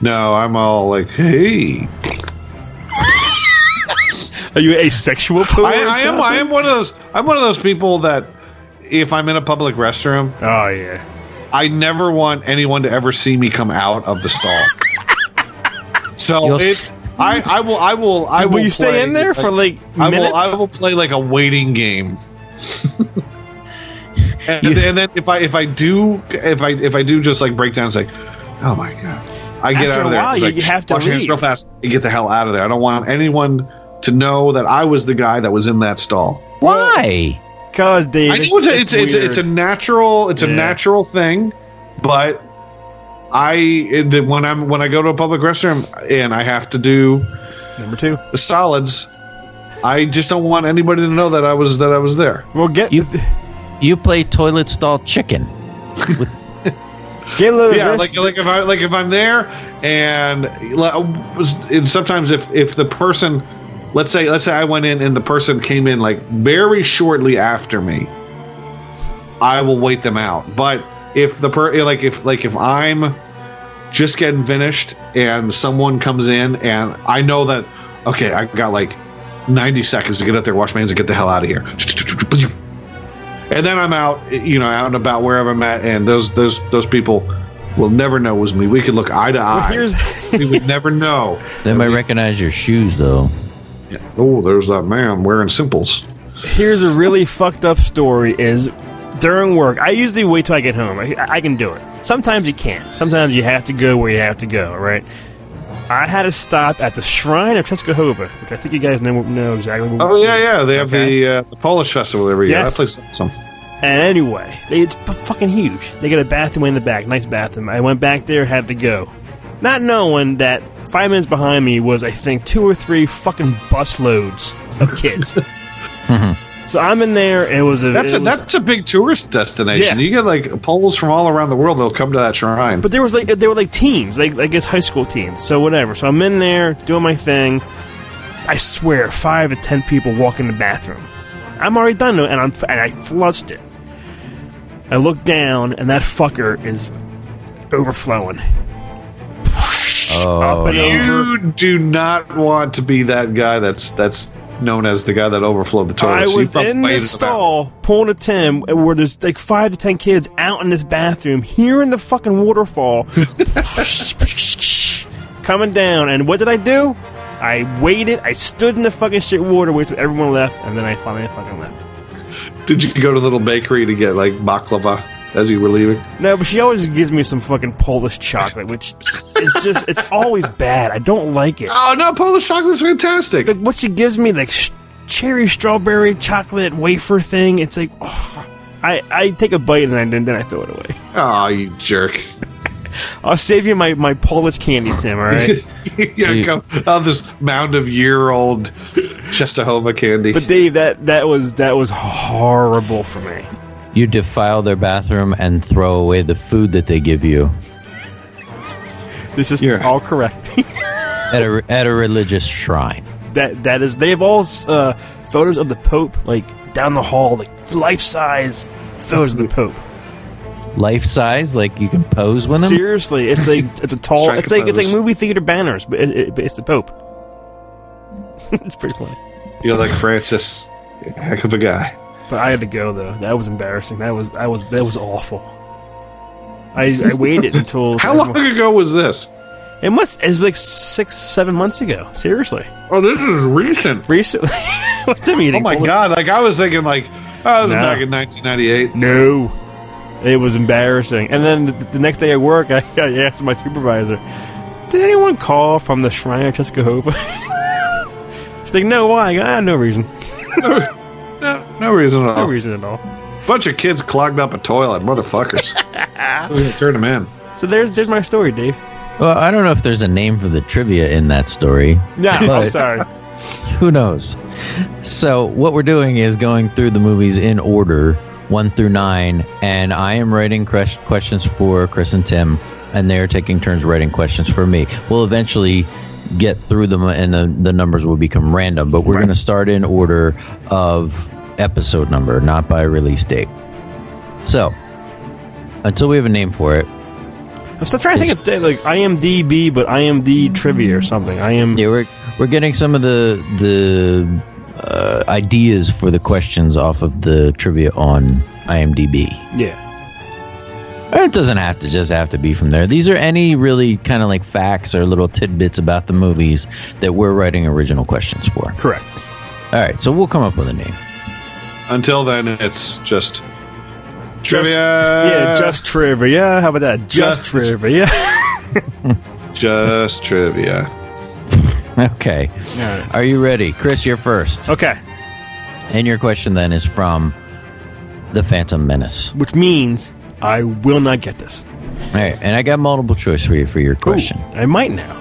No, I'm all like, hey. Are you asexual pooper? I, I am. I am one of those. I'm one of those people that if I'm in a public restroom, Oh yeah. I never want anyone to ever see me come out of the stall. So You'll- it's. I, I will. I will. I will. Will you stay in there for like I minutes? will. I will play like a waiting game. and, You- and then if I if I do if I if I do just like break down, it's like, oh my god, I get After out of there. while, you- like, you have to wash your hands leave. real fast and get the hell out of there. I don't want anyone to know that I was the guy that was in that stall. Why? Cause Dave. I know it's a, it's, it's, a, it's a natural it's a natural thing, but I it, when I'm when I go to a public restroom and I have to do number two. the solids, I just don't want anybody to know that I was that I was there. Well, get You you play toilet stall chicken. get a Yeah, like like if I like if I'm there and and sometimes if if the person let's say let's say I went in and the person came in like very shortly after me, I will wait them out. But if the per eh, like if like if I'm just getting finished and someone comes in and I know that okay, I got like 90 seconds to get up there, wash my hands, and get the hell out of here. And then I'm out, you know, out and about wherever I'm at, and those those those people will never know it was me. We could look eye to eye. here's we would never know. They might recognize your shoes though. Oh, there's that man wearing simples. here's a really fucked up story. Is during work, I usually wait till I get home. I, I can do it. Sometimes you can't. Sometimes you have to go where you have to go. Right. I had to stop at the Shrine of Czestochowa, which I think you guys know know exactly. Oh yeah, yeah. They have Okay. the uh, the Polish festival every year. Yes. That place awesome. And anyway, it's fucking huge. They got a bathroom in the back, nice bathroom. I went back there, had to go, not knowing that five minutes behind me was, I think, two or three fucking busloads of kids. Mm-hmm. so I'm in there. It was a That's a was- that's a big tourist destination. Yeah. You get like Poles from all around the world. They'll come to that shrine. But there was like they were like teens, like I guess high school teens. So whatever. So I'm in there doing my thing. I swear, five to ten people walk in the bathroom. I'm already done and I'm and I flushed it. I look down, and that fucker is overflowing. Oh, Up and over. you do not want to be that guy. That's that's known as the guy that overflowed the toilet. I So was in the stall pulling a Tim where there's like five to ten kids out in this bathroom hearing the fucking waterfall coming down. And what did I do? I waited. I stood in the fucking shit water, waited till everyone left, and then I finally fucking left. Did you go to the little bakery to get like baklava as you were leaving? No, but she always gives me some fucking Polish chocolate, which is just, it's always bad. I don't like it. Oh no, Polish chocolate's fantastic. Like, what she gives me, like, sh- cherry strawberry chocolate wafer thing, it's like, oh, I, I take a bite and I, then I throw it away. Oh, you jerk. I'll save you my, my Polish candy, Tim, alright? yeah, you- go on this mound of year old Czestochowa candy. but Dave, that, that was that was horrible for me. You defile their bathroom and throw away the food that they give you This is You're all correct. at a at a religious shrine. that that is they have all uh, photos of the Pope like down the hall, like life size photos of the Pope. Life size, like you can pose with them. Seriously, it's a it's a tall. It's a like it's like movie theater banners, but it, it, but it's the Pope. it's pretty funny. You're like Francis. Heck of a guy. But I had to go though. That was embarrassing. That was that was that was awful. I I waited until How long ago was this? It must. It was like six, seven months ago. Seriously, Oh, this is recent. recently. What's that meaning? Oh my god! Like I was thinking, like oh, this was No. back in 1998. No, it was embarrassing. And then the, the next day at work, I, I asked my supervisor, "Did anyone call from the Shrine of Czestochowa?" She's like, "No, why?" I go, ah, no reason. No, no reason at all. No reason at all. Bunch of kids clogged up a toilet, motherfuckers. I was gonna turn them in. So there's there's my story, Dave. Well, I don't know if there's a name for the trivia in that story. Yeah, I'm But- sorry. Who knows? So, what we're doing is going through the movies in order, one through nine, and I am writing questions for Chris and Tim, and they're taking turns writing questions for me. We'll eventually get through them, and the, the numbers will become random, but we're going to start in order of episode number, not by release date. So, until we have a name for it, I'm still trying to think of like IMDb, but IMD trivia or something. I am. Yeah, we're we're getting some of the the uh, ideas for the questions off of the trivia on IMDb. Yeah. It doesn't have to just have to be from there. These are any really kind of like facts or little tidbits about the movies that we're writing original questions for. Correct. All right, so we'll come up with a name. Until then, it's just Just- trivia. yeah, just trivia. How about that? Just, Just- trivia. just trivia. Okay, are you ready, Chris? You're first, okay. and your question then is from the Phantom Menace. Which means I will not get this. All right, and I got multiple choice for you for your question. Ooh, I might now.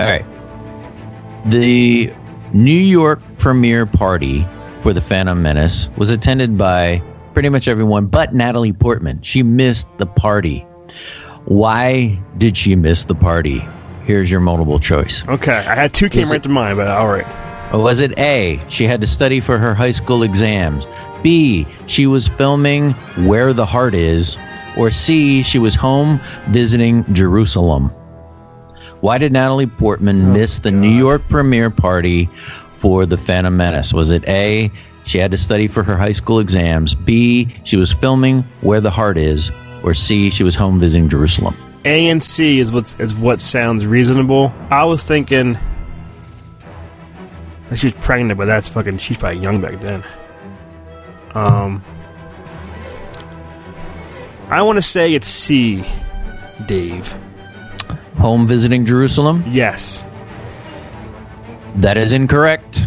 All right. The New York premiere party for The Phantom Menace was attended by pretty much everyone but Natalie Portman. She missed the party. Why did she miss the party? Here's your multiple choice. Okay, I had two came Is right it- to mind, but all right. Was it A, she had to study for her high school exams? B, she was filming Where the Heart Is? Or C, she was home visiting Jerusalem? Why did Natalie Portman oh, miss the New York premiere party for The Phantom Menace? Was it A, she had to study for her high school exams? B, she was filming Where the Heart Is? Or C, she was home visiting Jerusalem? A and C is what is what sounds reasonable. I was thinking that she was pregnant, but that's fucking. She's probably young back then. Um, I want to say it's C, Dave. Home visiting Jerusalem? Yes, That is incorrect.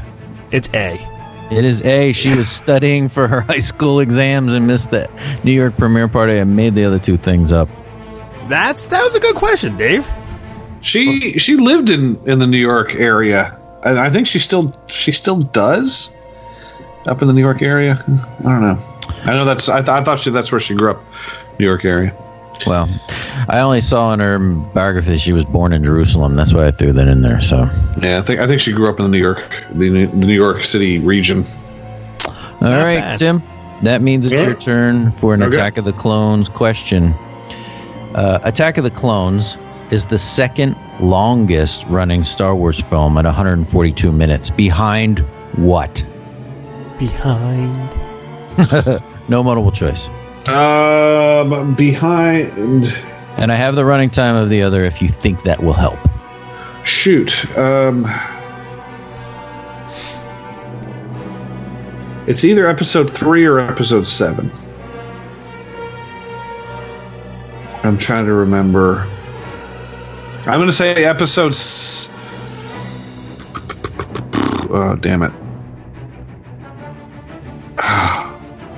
it's A. It is A. She was studying for her high school exams and missed the New York premiere party and made the other two things up. That's that was a good question, Dave. She she lived in in the New York area, and I think she still she still does up in the New York area. I don't know. I know that's I, th- I thought she that's where she grew up, New York area. Well, I only saw in her biography she was born in Jerusalem. That's why I threw that in there. So, Yeah, I think I think she grew up in the New York the, New- the New York City region. all right, bad. Tim. That means it's Yeah. your turn for an Okay. Attack of the Clones question. Uh, Attack of the Clones is the second longest running Star Wars film at 142 minutes. Behind what? Behind. No multiple choice. Um, behind And I have the running time of the other if you think that will help. shoot. Um, it's either episode three or episode seven. I'm trying to remember. I'm going to say episode. S- oh, damn it.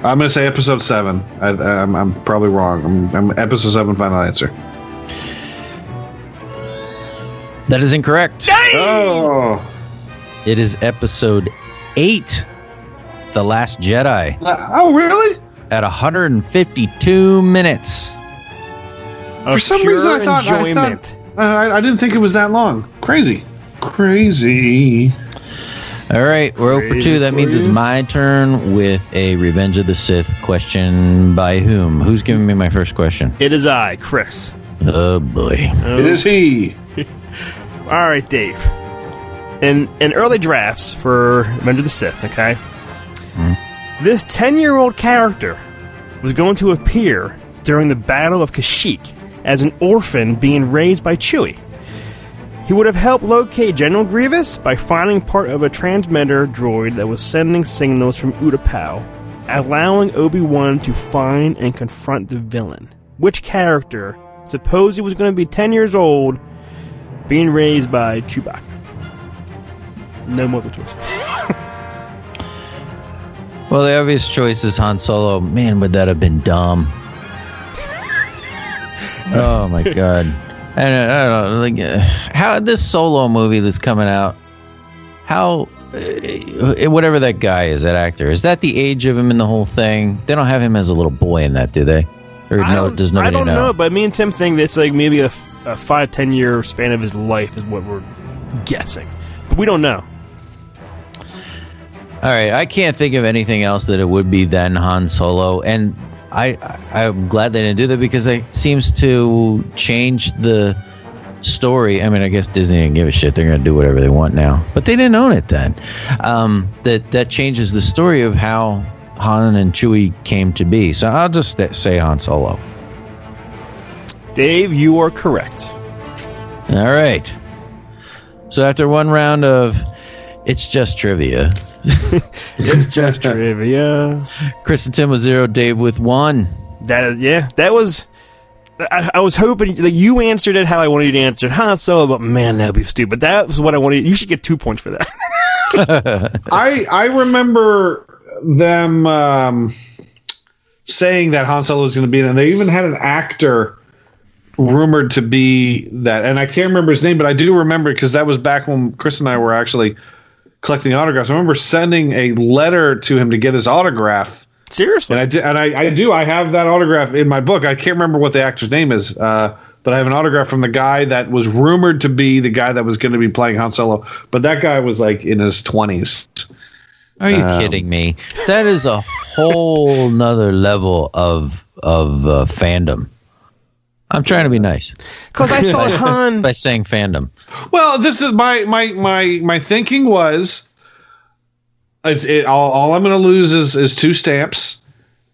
I'm going to say episode seven. I, I'm, I'm probably wrong. I'm, I'm episode seven. Final answer. That is incorrect. Oh, It is episode eight, The Last Jedi, oh, really? at 152 minutes. For some reason, I thought- I enjoyment. Uh, I, I didn't think it was that long. Crazy, crazy. All right, we're 0 for 2. That for means it's my turn with a Revenge of the Sith question by whom? Who's giving me my first question? It is I, Chris. Oh boy. It is he. All right, Dave. In in early drafts for Revenge of the Sith, okay, hmm. this ten-year-old character was going to appear during the Battle of Kashyyyk as an orphan being raised by Chewie. He would have helped locate General Grievous by finding part of a transmitter droid that was sending signals from Utapau, allowing Obi-Wan to find and confront the villain. Which character suppose he was going to be 10 years old being raised by Chewbacca. No multiple choice. Well, the obvious choice is Han Solo. Man, would that have been dumb? oh my god! I don't, I don't know. Like, uh, how this Solo movie that's coming out? How, uh, whatever that guy is, that actor, is that the age of him in the whole thing? They don't have him as a little boy in that, do they? Or I no? Does I nobody don't know? know, but me and Tim think it's like maybe a five ten year span of his life is what we're guessing. But we don't know. All right, I can't think of anything else that it would be than Han Solo, and I, I I'm glad they didn't do that because it seems to change the story. I mean, I guess Disney didn't give a shit; they're going to do whatever they want now, but they didn't own it then. Um, that that changes the story of how Han and Chewie came to be. So I'll just st- say Han Solo. Dave, you are correct. All right. So after one round of it's just trivia, It's just trivia. Chris and Tim with zero, Dave with one. That is, yeah, that was. I, I was hoping that you answered it how I wanted you to answer it. Han Solo, but man, that'd be stupid. That was what I wanted. You should get two points for that. I I remember them um, saying that Han Solo was going to be in, it, and they even had an actor rumored to be that, and I can't remember his name, but I do remember because that was back when Chris and I were actually collecting autographs. I remember sending a letter to him to get his autograph. Seriously, And I did, and I, I do. I have that autograph in my book. I can't remember what the actor's name is, uh, but I have an autograph from the guy that was rumored to be the guy that was going to be playing Han Solo. But that guy was like in his twenties. Are you kidding me? That is a whole nother level of of uh, fandom. I'm trying to be nice because I thought Han. by saying fandom. Well, this is my my my my thinking was, it's, it, all, all I'm going to lose is is two stamps.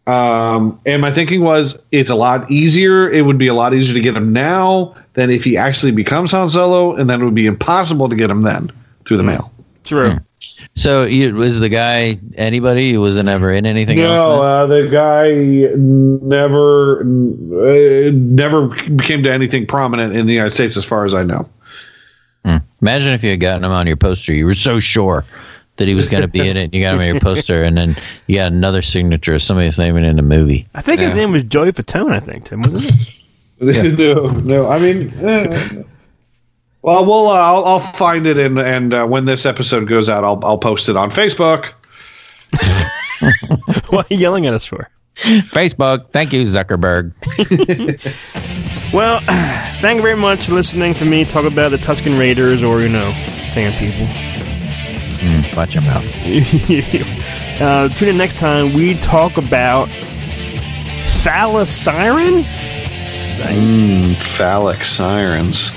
Um, and my thinking was, it's a lot easier. It would be a lot easier to get him now than if he actually becomes Han Solo, and then it would be impossible to get him then through the mail. True. So, you, was the guy anybody? He wasn't ever in anything No, else. uh, the guy never uh, never became to anything prominent in the United States, as far as I know. then? Imagine if you had gotten him on your poster. You were so sure that he was going to be in it. And you got him on your poster, and then you got another signature of somebody's name in the movie. I think his name was Joey Fatone. I think Tim wasn't it? no, no. I mean, eh. Well, we'll uh, I'll, I'll find it and and uh, when this episode goes out, I'll I'll post it on Facebook. what are you yelling at us for? Facebook. Thank you, Zuckerberg. Well, thank you very much for listening to me talk about the Tusken Raiders or, you know, Sand People. Watch him out. uh, tune in next time. We talk about Phallus Siren? Phallic sirens.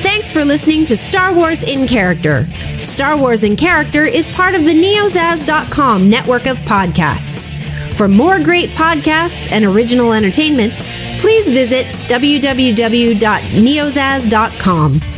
Thanks for listening to Star Wars in Character. Star Wars in Character is part of the neozaz.com network of podcasts. For more great podcasts and original entertainment, please visit www.neozaz.com.